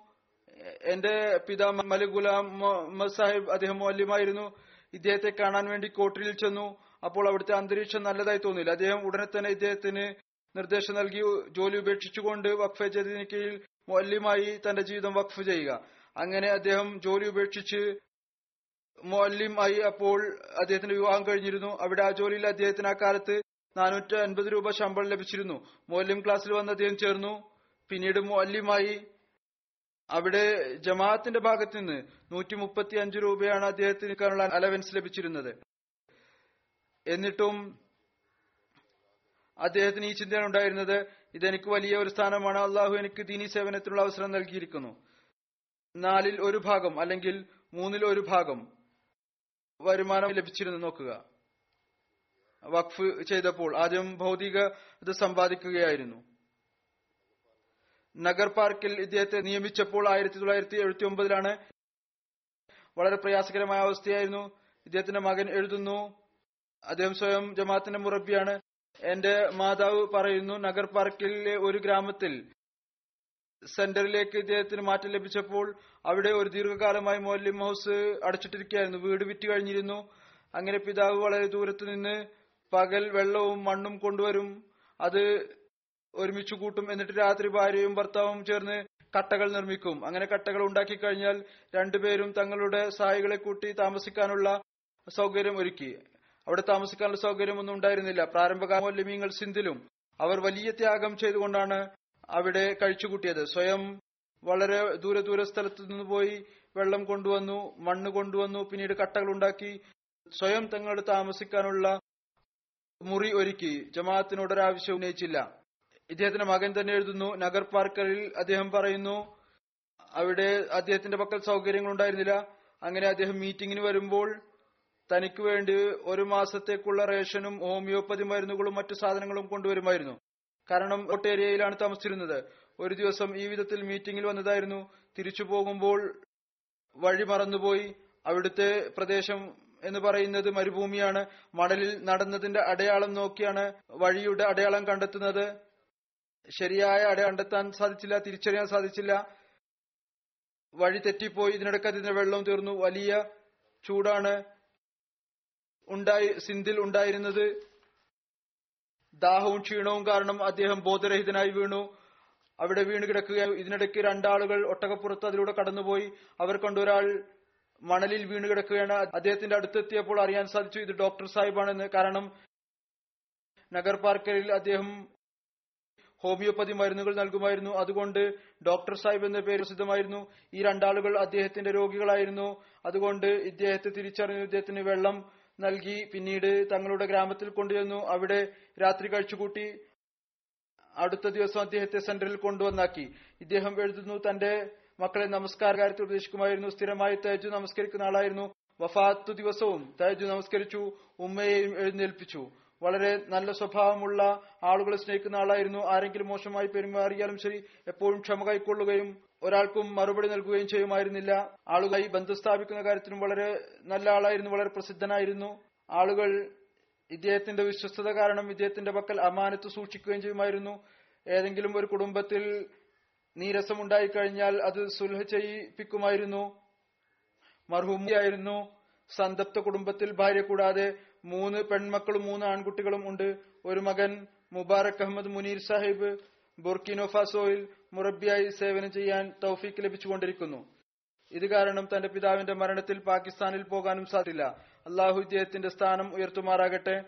എന്റെ പിതാ മലിക് ഗുലാം മുഹമ്മദ് സാഹിബ് അദ്ദേഹം മൗല്യമായിരുന്നു. ഇദ്ദേഹത്തെ കാണാൻ വേണ്ടി കോട്ടറിയിൽ ചെന്നു. അപ്പോൾ അവിടുത്തെ അന്തരീക്ഷം നല്ലതായി തോന്നില്ല അദ്ദേഹം ഉടനെ തന്നെ ഇദ്ദേഹത്തിന് നിർദ്ദേശം നൽകി. ജോലി ഉപേക്ഷിച്ചുകൊണ്ട് വഖഫ് കീഴിൽ മൗല്യമായി തന്റെ ജീവിതം വഖഫ് ചെയ്യുക. അങ്ങനെ അദ്ദേഹം ജോലി ഉപേക്ഷിച്ച് മൊല്ലിം ആയി അപ്പോൾ അദ്ദേഹത്തിന്റെ വിവാഹം കഴിഞ്ഞിരുന്നു. അവിടെ ആ ജോലിയിൽ അദ്ദേഹത്തിന് ആ കാലത്ത് നാനൂറ്റി അൻപത് രൂപ ശമ്പളം ലഭിച്ചിരുന്നു. മൊല്ലിം ക്ലാസ്സിൽ വന്ന് അദ്ദേഹം ചേർന്നു. പിന്നീട് മൊല്ലിമായി അവിടെ ജമാഅത്തിന്റെ ഭാഗത്ത് നിന്ന് നൂറ്റി മുപ്പത്തി അഞ്ച് രൂപയാണ് അദ്ദേഹത്തിന് അലവൻസ് ലഭിച്ചിരുന്നത്. എന്നിട്ടും അദ്ദേഹത്തിന് ഈ ചിന്തയാണ് ഉണ്ടായിരുന്നത്. ഇതെനിക്ക് വലിയ ഒരു സ്ഥാനമാണ്. അള്ളാഹു എനിക്ക് ദീനി സേവനത്തിനുള്ള അവസരം നൽകിയിരിക്കുന്നു. നാലിൽ ഒരു ഭാഗം അല്ലെങ്കിൽ മൂന്നിൽ ഒരു ഭാഗം വരുമാനം ലഭിച്ചിരുന്നു. നോക്കുക. വഖഫ് ചെയ്തപ്പോൾ ആദ്യം ഭൗതിക ഇത് സമ്പാദിക്കുകയായിരുന്നു. നഗർ പാർക്കിൽ ഇദ്ദേഹത്തെ നിയമിച്ചപ്പോൾ ആയിരത്തി തൊള്ളായിരത്തി എഴുപത്തി ഒമ്പതിലാണ് വളരെ പ്രയാസകരമായ അവസ്ഥയായിരുന്നു. ഇദ്ദേഹത്തിന്റെ മകൻ എഴുതുന്നു. അദ്ദേഹം സ്വയം ജമാഅത്തിന്റെ മുറബിയാണ് എന്റെ മാതാവ് പറയുന്നു നഗർ പാർക്കിലെ ഒരു ഗ്രാമത്തിൽ സെന്ററിലേക്ക് ഇദ്ദേഹത്തിന് മാറ്റം ലഭിച്ചപ്പോൾ അവിടെ ഒരു ദീർഘകാലമായി മോലിം ഹൗസ് അടച്ചിട്ടിരിക്കുകയായിരുന്നു. വീട് വിറ്റ് കഴിഞ്ഞിരുന്നു. അങ്ങനെ പിതാവ് വളരെ ദൂരത്ത് നിന്ന് പകൽ വെള്ളവും മണ്ണും കൊണ്ടുവരും. അത് ഒരുമിച്ച് കൂട്ടും. എന്നിട്ട് രാത്രി ഭാര്യയും ഭർത്താവും ചേർന്ന് കട്ടകൾ നിർമ്മിക്കും. അങ്ങനെ കട്ടകൾ ഉണ്ടാക്കി കഴിഞ്ഞാൽ രണ്ടുപേരും തങ്ങളുടെ സഹായികളെ കൂട്ടി താമസിക്കാനുള്ള സൗകര്യം ഒരുക്കി. അവിടെ താമസിക്കാനുള്ള സൗകര്യമൊന്നും ഉണ്ടായിരുന്നില്ല. പ്രാരംഭകാല മൗല്യമീങ്ങൾ സിന്ധിലും അവർ വലിയ ത്യാഗം ചെയ്തുകൊണ്ടാണ് അവിടെ കഴിച്ചുകൂട്ടിയത്. സ്വയം വളരെ ദൂരെ ദൂരെ സ്ഥലത്തു നിന്ന് പോയി വെള്ളം കൊണ്ടുവന്നു മണ്ണ് കൊണ്ടുവന്നു പിന്നീട് കട്ടകൾ ഉണ്ടാക്കി സ്വയം തങ്ങളുടെ താമസിക്കാനുള്ള മുറി ഒരുക്കി. ജമാഅത്തിനോട് ഒരാവശ്യം ഉന്നയിച്ചില്ല. ഇദ്ദേഹത്തിന്റെ മകൻ തന്നെ എഴുതുന്നു നഗർ പാർക്കറിൽ അദ്ദേഹം പറയുന്നു അവിടെ അദ്ദേഹത്തിന്റെ പക്കൽ സൗകര്യങ്ങൾ ഉണ്ടായിരുന്നില്ല അങ്ങനെ അദ്ദേഹം മീറ്റിംഗിന് വരുമ്പോൾ തനിക്ക് വേണ്ടി ഒരു മാസത്തേക്കുള്ള റേഷനും ഹോമിയോപ്പതി മരുന്നുകളും മറ്റു സാധനങ്ങളും കൊണ്ടുവരുമായിരുന്നു. കാരണം ഒട്ടേരിയയിലാണ് താമസിച്ചിരുന്നത്. ഒരു ദിവസം ഈ വിധത്തിൽ മീറ്റിംഗിൽ വന്നതായിരുന്നു. തിരിച്ചു പോകുമ്പോൾ വഴി മറന്നുപോയി. അവിടുത്തെ പ്രദേശം എന്ന് പറയുന്നത് മരുഭൂമിയാണ്. മണലിൽ നടന്നതിന്റെ അടയാളം നോക്കിയാണ് വഴിയുടെ അടയാളം കണ്ടെത്തുന്നത്. ശരിയായ അട കണ്ടെത്താൻ സാധിച്ചില്ല തിരിച്ചറിയാൻ സാധിച്ചില്ല. വഴി തെറ്റിപ്പോയി. ഇതിനിടയ്ക്ക് അതിന്റെ വെള്ളം തീർന്നു. വലിയ ചൂടാണ്. ഉണ്ടായി സിന്ധിൽ ഉണ്ടായിരുന്നത്. ദാഹവും ക്ഷീണവും കാരണം അദ്ദേഹം ബോധരഹിതനായി വീണു. അവിടെ വീണ് കിടക്കുകയും ഇതിനിടയ്ക്ക് രണ്ടാളുകൾ ഒട്ടകപ്പുറത്ത് അതിലൂടെ കടന്നുപോയി. അവർ കണ്ടൊരാൾ മണലിൽ വീണ് കിടക്കുകയാണ്. അദ്ദേഹത്തിന്റെ അടുത്തെത്തിയപ്പോൾ അറിയാൻ സാധിച്ചു ഇത് ഡോക്ടർ സാഹിബാണെന്ന്. കാരണം നഗർ പാർക്കറിൽ അദ്ദേഹം ഹോമിയോപ്പതി മരുന്നുകൾ നൽകുമായിരുന്നു. അതുകൊണ്ട് ഡോക്ടർ സാഹിബ് എന്ന പേര് പ്രസിദ്ധമായിരുന്നു. ഈ രണ്ടാളുകൾ അദ്ദേഹത്തിന്റെ രോഗികളായിരുന്നു. അതുകൊണ്ട് ഇദ്ദേഹത്തെ തിരിച്ചറിഞ്ഞു. ഇദ്ദേഹത്തിന് വെള്ളം നൽകി പിന്നീട് തങ്ങളുടെ ഗ്രാമത്തിൽ കൊണ്ടുചെന്നു. അവിടെ രാത്രി കഴിച്ചുകൂട്ടി അടുത്ത ദിവസം അദ്ദേഹത്തെ സെന്ററിൽ കൊണ്ടുവന്നാക്കി. ഇദ്ദേഹം എഴുതുന്നു തന്റെ മക്കളെ നമസ്കാര കാര്യത്തിൽ ഉപദേശിക്കുമായിരുന്നു. സ്ഥിരമായി തേജു നമസ്കരിക്കുന്ന ആളായിരുന്നു. വഫാത്തു ദിവസവും തേജു നമസ്കരിച്ചു. ഉമ്മയെയും എഴുന്നേൽപ്പിച്ചു. വളരെ നല്ല സ്വഭാവമുള്ള ആളുകളെ സ്നേഹിക്കുന്ന ആളായിരുന്നു. ആരെങ്കിലും മോശമായി പെരുമാറിയാലും ശരി എപ്പോഴും ക്ഷമ കൈക്കൊള്ളുകയും ഒരാൾക്കും മറുപടി നൽകുകയും ചെയ്യുമായിരുന്നില്ല. ആളുകളായി ബന്ധം സ്ഥാപിക്കുന്ന കാര്യത്തിലും വളരെ നല്ല ആളായിരുന്നു വളരെ പ്രസിദ്ധനായിരുന്നു. ആളുകൾ ഇദ്ദേഹത്തിന്റെ വിശ്വസ്തത കാരണം ഇദ്ദേഹത്തിന്റെ പക്കൽ അമാനത്ത് സൂക്ഷിക്കുകയും ചെയ്യുമായിരുന്നു. ഏതെങ്കിലും ഒരു കുടുംബത്തിൽ നീരസം ഉണ്ടായിക്കഴിഞ്ഞാൽ അത് സുൽഹ ചെയ്യിപ്പിക്കുമായിരുന്നു. മർഹൂമിയായിരുന്നു. സന്തപ്ത കുടുംബത്തിൽ ഭാര്യ കൂടാതെ മൂന്ന് പെൺമക്കളും മൂന്ന് ആൺകുട്ടികളും ഉണ്ട്. ഒരു മകൻ മുബാറക് അഹമ്മദ് മുനീർ സാഹിബ് ബുർക്കിനോ ഫാസോയിൽ മുറബിയായി സേവനം ചെയ്യാൻ തൗഫീക്ക് ലഭിച്ചുകൊണ്ടിരിക്കുന്നു. ഇത് കാരണം തന്റെ പിതാവിന്റെ മരണത്തിൽ പാകിസ്ഥാനിൽ പോകാനും സാധില്ല അള്ളാഹു ഇദ്ദേഹത്തിന്റെ സ്ഥാനം ഉയർത്തുമാറാകട്ടെ.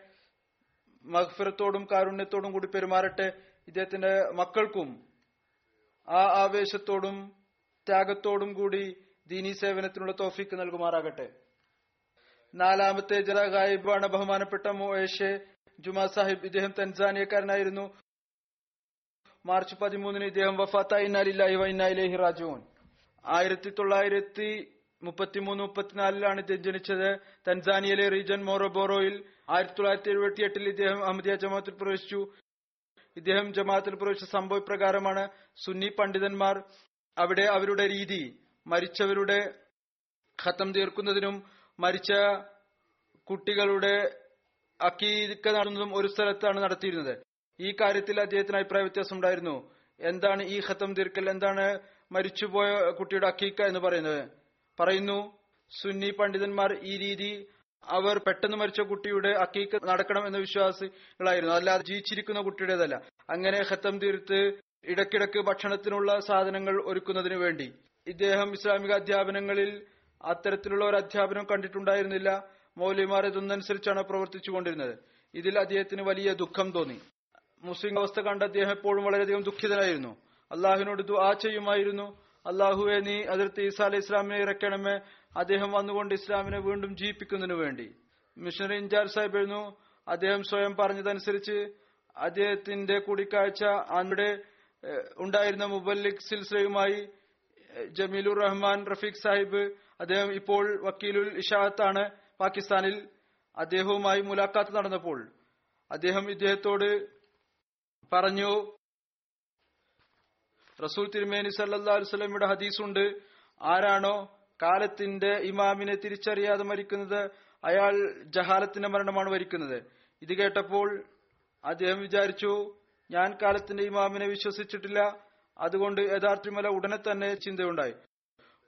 മഹ്ഫിറത്തോടും കാരുണ്യത്തോടും കൂടി പെരുമാറട്ടെ. ഇദ്ദേഹത്തിന്റെ മക്കൾക്കും ആ ആവേശത്തോടും ത്യാഗത്തോടും കൂടി ദീനീ സേവനത്തിനുള്ള തോഫിക്ക് നൽകുമാറാകട്ടെ. നാലാമത്തെ ജലഗായിബാണ് ബഹുമാനപ്പെട്ട മോയേഷെ ജുമാ സാഹിബ്. ഇദ്ദേഹം തൻസാനിയക്കാരനായിരുന്നു. മാർച്ച് പതിമൂന്നിന് ഇദ്ദേഹം വഫാത്തായി. ഇന്നാലില്ലാഹി വൈനായിലേഹി റാജുവൻ ആയിരത്തി തൊള്ളായിരത്തി മുപ്പത്തിമൂന്ന് മുപ്പത്തിനാലിലാണ് ഇദ്ദേഹം ജനിച്ചത്. തൻസാനിയയിലെ റീജൻ മോറോബോറോയിൽ ആയിരത്തി തൊള്ളായിരത്തി എഴുപത്തി എട്ടിൽ ഇദ്ദേഹം അഹമ്മദിയ ജമാഅത്തിൽ പ്രവേശിച്ചു. ഇദ്ദേഹം ജമാഅത്തിൽ പ്രവേശിച്ച സംഭവ പ്രകാരമാണ് സുന്നി പണ്ഡിതന്മാർ അവിടെ അവരുടെ രീതി മരിച്ചവരുടെ ഖത്തം തീർക്കുന്നതിനും മരിച്ച കുട്ടികളുടെ അക്കീക്ക നടന്നതും ഒരു സ്ഥലത്താണ് നടത്തിയിരുന്നത്. ഈ കാര്യത്തിൽ അദ്ദേഹത്തിന് അഭിപ്രായ വ്യത്യാസം ഉണ്ടായിരുന്നു. എന്താണ് ഈ ഖത്തം തീർക്കൽ എന്താണ് മരിച്ചുപോയ കുട്ടിയുടെ അക്കീക്ക എന്ന് പറയുന്നത്? പറയുന്നു സുന്നി പണ്ഡിതന്മാർ ഈ രീതി അവർ പെട്ടെന്ന് മരിച്ച കുട്ടിയുടെ അക്കീക്ക നടക്കണം എന്ന വിശ്വാസികളായിരുന്നു. അല്ലാതെ ജീവിച്ചിരിക്കുന്ന കുട്ടിയുടേതല്ല. അങ്ങനെ ഖത്തം തീർത്ത് ഇടയ്ക്കിടയ്ക്ക് ഭക്ഷണത്തിനുള്ള സാധനങ്ങൾ ഒരുക്കുന്നതിന് വേണ്ടി. ഇദ്ദേഹം ഇസ്ലാമിക അധ്യാപനങ്ങളിൽ അത്തരത്തിലുള്ള ഒരു അധ്യാപനം കണ്ടിട്ടുണ്ടായിരുന്നില്ല. മൗലിമാർ ഇതൊന്നനുസരിച്ചാണ് പ്രവർത്തിച്ചുകൊണ്ടിരുന്നത്. ഇതിൽ അദ്ദേഹത്തിന് വലിയ ദുഃഖം തോന്നി. മുസ്ലിം അവസ്ഥ കണ്ട അദ്ദേഹം എപ്പോഴും വളരെയധികം ദുഃഖിതനായിരുന്നു. അള്ളാഹുവിനോട് ദുആ ചെയ്യുമായിരുന്നു. അള്ളാഹുവെ നീ അതിർത്തി ഈസാ അലൈഹി ഇസ്ലാമിനെ ഇറക്കണമേ. അദ്ദേഹം വന്നുകൊണ്ട് ഇസ്ലാമിനെ വീണ്ടും ജീവിപ്പിക്കുന്നതിനു വേണ്ടി. മിഷണറി ഇൻചാർജ് സാഹിബ് എഴുന്നു അദ്ദേഹം സ്വയം പറഞ്ഞതനുസരിച്ച് അദ്ദേഹത്തിന്റെ കൂടിക്കാഴ്ച ഏഹ്, ഉണ്ടായിരുന്ന മുബല്ലിഖ് സിൽസിലയുമായി ഏഹ്, ജമീലുർ റഹ്മാൻ റഫീഖ് സാഹിബ് അദ്ദേഹം ഇപ്പോൾ വക്കീലുൽ ഇഷാത്താണ് പാകിസ്ഥാനിൽ അദ്ദേഹവുമായി മുലാഖാത്ത് നടന്നപ്പോൾ. അദ്ദേഹം ഇദ്ദേഹത്തോട് പറഞ്ഞു റസൂൽ തിരുമേനി സല്ലാ വസ്ലമിയുടെ ഹദീസുണ്ട്. ആരാണോ കാലത്തിന്റെ ഇമാമിനെ തിരിച്ചറിയാതെ മരിക്കുന്നത് അയാൾ ജഹാലത്തിന്റെ മരണമാണ് വരിക്കുന്നത്. ഇത് കേട്ടപ്പോൾ അദ്ദേഹം വിചാരിച്ചു ഞാൻ കാലത്തിന്റെ ഇമാമിനെ വിശ്വസിച്ചിട്ടില്ല. അതുകൊണ്ട് യഥാർത്ഥമല ഉടനെ തന്നെ ചിന്തയുണ്ടായി.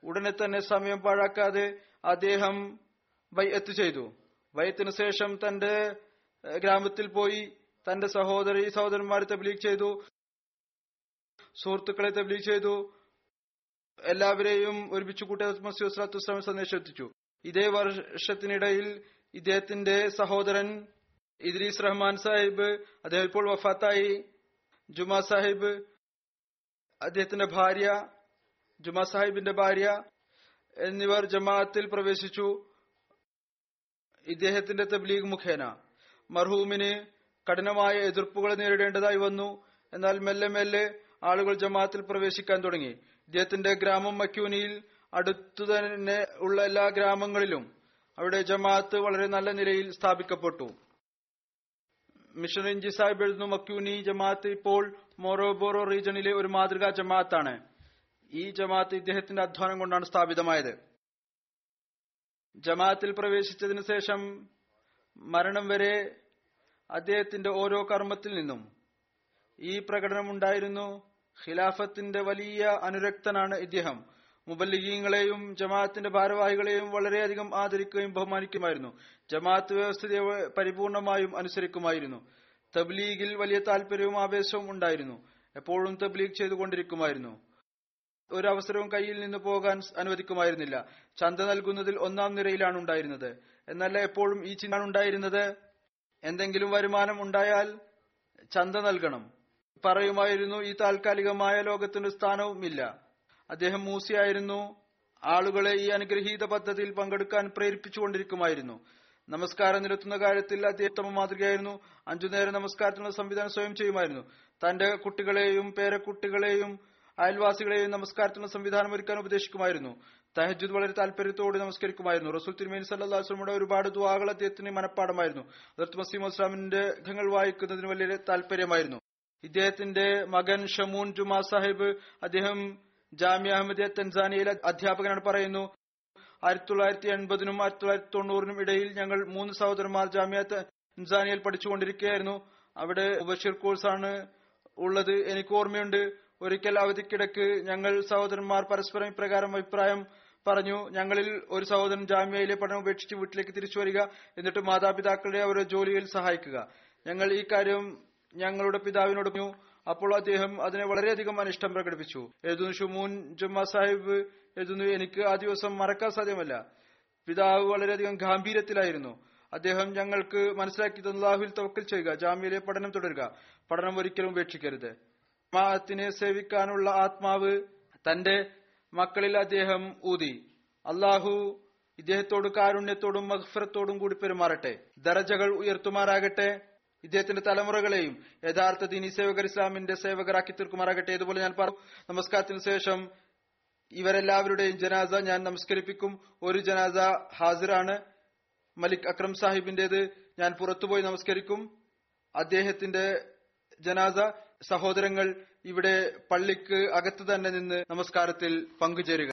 ഉടനെ തന്നെ സമയം പാഴാക്കാതെ അദ്ദേഹം ബൈഅത്ത് ചെയ്തു. ബൈത്തിന് ശേഷം തന്റെ ഗ്രാമത്തിൽ പോയി തന്റെ സഹോദരി സഹോദരന്മാരെ തബ്ലീഗ് ചെയ്തു. സുഹൃത്തുക്കളെ തബ്ലീഗ് ചെയ്തു. എല്ലാവരെയും ഒരുമിച്ച് കൂട്ടി മസീസ്ലാത്തു വസ്ലാം സന്ദേശം എത്തിച്ചു. ഇതേ വർഷത്തിനിടയിൽ ഇദ്ദേഹത്തിന്റെ സഹോദരൻ ഇദ്രീസ് റഹ്മാൻ സാഹിബ് അദ്ദേഹം ഇപ്പോൾ വഫാത്തായി. ജുമാ സാഹിബ് അദ്ദേഹത്തിന്റെ ഭാര്യ ജുമാ സാഹിബിന്റെ ഭാര്യ എന്നിവർ ജമാഅത്തിൽ പ്രവേശിച്ചു. ഇദ്ദേഹത്തിന്റെ തബ്ലീഗ് മുഖേന മർഹൂമിന് കഠിനമായ എതിർപ്പുകൾ നേരിടേണ്ടതായി വന്നു. എന്നാൽ മെല്ലെ മെല്ലെ ആളുകൾ ജമാഅത്തിൽ പ്രവേശിക്കാൻ തുടങ്ങി. ഇദ്ദേഹത്തിന്റെ ഗ്രാമം മക്യൂനിയിൽ അടുത്തു തന്നെ ഉള്ള എല്ലാ ഗ്രാമങ്ങളിലും അവിടെ ജമാഅത്ത് വളരെ നല്ല നിലയിൽ സ്ഥാപിക്കപ്പെട്ടു. മിഷൻ ഇഞ്ചി സാഹിബ് എഴുതുന്നു മക്യൂനി ജമാഅത്ത് ഇപ്പോൾ മോറോബോറോ റീജണിലെ ഒരു മാതൃകാ ജമാഅത്താണ്. ഈ ജമാഅത്ത് ഇദ്ദേഹത്തിന്റെ അധ്വാനം കൊണ്ടാണ് സ്ഥാപിതമായത്. ജമാഅത്തിൽ പ്രവേശിച്ചതിന് ശേഷം മരണം വരെ അദ്ദേഹത്തിന്റെ ഓരോ കർമ്മത്തിൽ നിന്നും ഈ പ്രകടനം ഉണ്ടായിരുന്നു. ഖിലാഫത്തിന്റെ വലിയ അനുരക്തനാണ് ഇദ്ദേഹം. മുബല്ലിഗീങ്ങളെയും ജമാഅത്തിന്റെ ഭാരവാഹികളെയും വളരെയധികം ആദരിക്കുകയും ബഹുമാനിക്കുമായിരുന്നു. ജമാഅത്ത് വ്യവസ്ഥയെ പരിപൂർണമായും അനുസരിക്കുമായിരുന്നു. തബ്ലീഗിൽ വലിയ താല്പര്യവും ആവേശവും ഉണ്ടായിരുന്നു. എപ്പോഴും തബ്ലീഗ് ചെയ്തുകൊണ്ടിരിക്കുമായിരുന്നു. ഒരു അവസരവും കയ്യിൽ നിന്ന് പോകാൻ അനുവദിക്കുമായിരുന്നില്ല. ചന്ത നൽകുന്നതിൽ ഒന്നാം നിരയിലാണ് ഉണ്ടായിരുന്നത്. എന്നല്ല എപ്പോഴും ഈ ചിന്ത ഉണ്ടായിരുന്നത്? എന്തെങ്കിലും വരുമാനം ഉണ്ടായാൽ ചന്ത നൽകണം. പറയുമായിരുന്നു ഈ താൽക്കാലികമായ ലോകത്തിന് സ്ഥാനവുമില്ല. അദ്ദേഹം മൂസിയായിരുന്നു. ആളുകളെ ഈ അനുഗ്രഹീത പദ്ധതിയിൽ പങ്കെടുക്കാൻ പ്രേരിപ്പിച്ചുകൊണ്ടിരിക്കുമായിരുന്നു. നമസ്കാരം നിരത്തുന്ന കാര്യത്തിൽ അദ്ദേഹം മാതൃകയായിരുന്നു. അഞ്ചു നേരം നമസ്കാരത്തിനുള്ള സംവിധാനം സ്വയം ചെയ്യുമായിരുന്നു. തന്റെ കുട്ടികളെയും പേരക്കുട്ടികളെയും അയൽവാസികളെയും നമസ്കാരത്തിനുള്ള സംവിധാനം ഒരുക്കാൻ ഉപദേശിക്കുമായിരുന്നു. തഹജുദ് വളരെ താല്പര്യത്തോടെ നമസ്കരിക്കുമായിരുന്നു. റസൂൽ തിരുമേനി സല്ലാസ്ലമിയുടെ ഒരുപാട് ദുവാകൾ അദ്ദേഹത്തിന് മനഃപ്പാടമായിരുന്നു. അതിർത്ത് മസീം ഇസ്ലാമിന്റെ ഖങ്ങൾ വായിക്കുന്നതിന് വലിയ താല്പര്യമായിരുന്നു. ഇദ്ദേഹത്തിന്റെ മകൻ ഷമൂൻ ജുമാ സാഹിബ് അദ്ദേഹം ജാമ്യ അഹമ്മദിയ തൻസാനിയയിലെ അധ്യാപകനാണ് പറയുന്നു ആയിരത്തി തൊള്ളായിരത്തി എൺപതിനും ആയിരത്തി തൊള്ളായിരത്തി തൊണ്ണൂറിനും ഇടയിൽ ഞങ്ങൾ മൂന്ന് സഹോദരന്മാർ ജാമ്യ തൻസാനിയയിൽ പഠിച്ചുകൊണ്ടിരിക്കുകയായിരുന്നു. അവിടെ ബഷീർ കോഴ്സാണ് ഉള്ളത്. എനിക്ക് ഓർമ്മയുണ്ട്. ഒരിക്കൽ അവധിക്കിടക്ക് ഞങ്ങൾ സഹോദരന്മാർ പരസ്പരം ഇപ്രകാരം അഭിപ്രായം പറഞ്ഞു. ഞങ്ങളിൽ ഒരു സഹോദരൻ ജാമ്യയിലെ പഠനം ഉപേക്ഷിച്ച് വീട്ടിലേക്ക് തിരിച്ചു വരിക എന്നിട്ട് മാതാപിതാക്കളുടെ അവരുടെ ജോലിയിൽ സഹായിക്കുക. ഞങ്ങൾ ഈ കാര്യം ഞങ്ങളുടെ പിതാവിനോട് പറഞ്ഞു. അപ്പോൾ അദ്ദേഹം അതിനെ വളരെയധികം അനിഷ്ടം പ്രകടിപ്പിച്ചു. എഴുതുന്നു ഷുമൂൻ ജുമ്മ സാഹിബ് എഴുതുന്നു എനിക്ക് ആ ദിവസം മറക്കാൻ സാധ്യമല്ല. പിതാവ് വളരെയധികം ഗാംഭീര്യത്തിലായിരുന്നു. അദ്ദേഹം ഞങ്ങൾക്ക് മനസ്സിലാക്കി തന്നാഹുൽ തവക്കൽ ചെയ്യുക ജാമ്യയിലെ പഠനം തുടരുക. പഠനം ഒരിക്കലും ഉപേക്ഷിക്കരുത്. ജമാഅത്തിനെ സേവിക്കാനുള്ള ആത്മാവ് തന്റെ മക്കളിൽ അദ്ദേഹം ഊതി. അള്ളാഹു ഇദ്ദേഹത്തോട് കാരുണ്യത്തോടും മഹ്ഫറത്തോടും കൂടി പെരുമാറട്ടെ. ദരജകൾ ഉയർത്തുമാറാകട്ടെ. ഇദ്ദേഹത്തിന്റെ തലമുറകളെയും യഥാർത്ഥ ദീനി സേവകർ ഇസ്ലാമിന്റെ സേവകരാക്കി തീർക്കുമാറാകട്ടെ ഇതുപോലെ ഞാൻ പറഞ്ഞു. നമസ്കാരത്തിന് ശേഷം ഇവരെല്ലാവരുടെയും ജനാസ ഞാൻ നമസ്കരിപ്പിക്കും. ഒരു ജനാസ ഹാജിറാണ് മലിക് അക്രം സാഹിബിന്റേത് ഞാൻ പുറത്തുപോയി നമസ്കരിക്കും. അദ്ദേഹത്തിന്റെ ജനാസ സഹോദരങ്ങൾ ഇവിടെ പള്ളിക്ക് അകത്ത് തന്നെ നിന്ന് നമസ്കാരത്തിൽ പങ്കുചേരുക.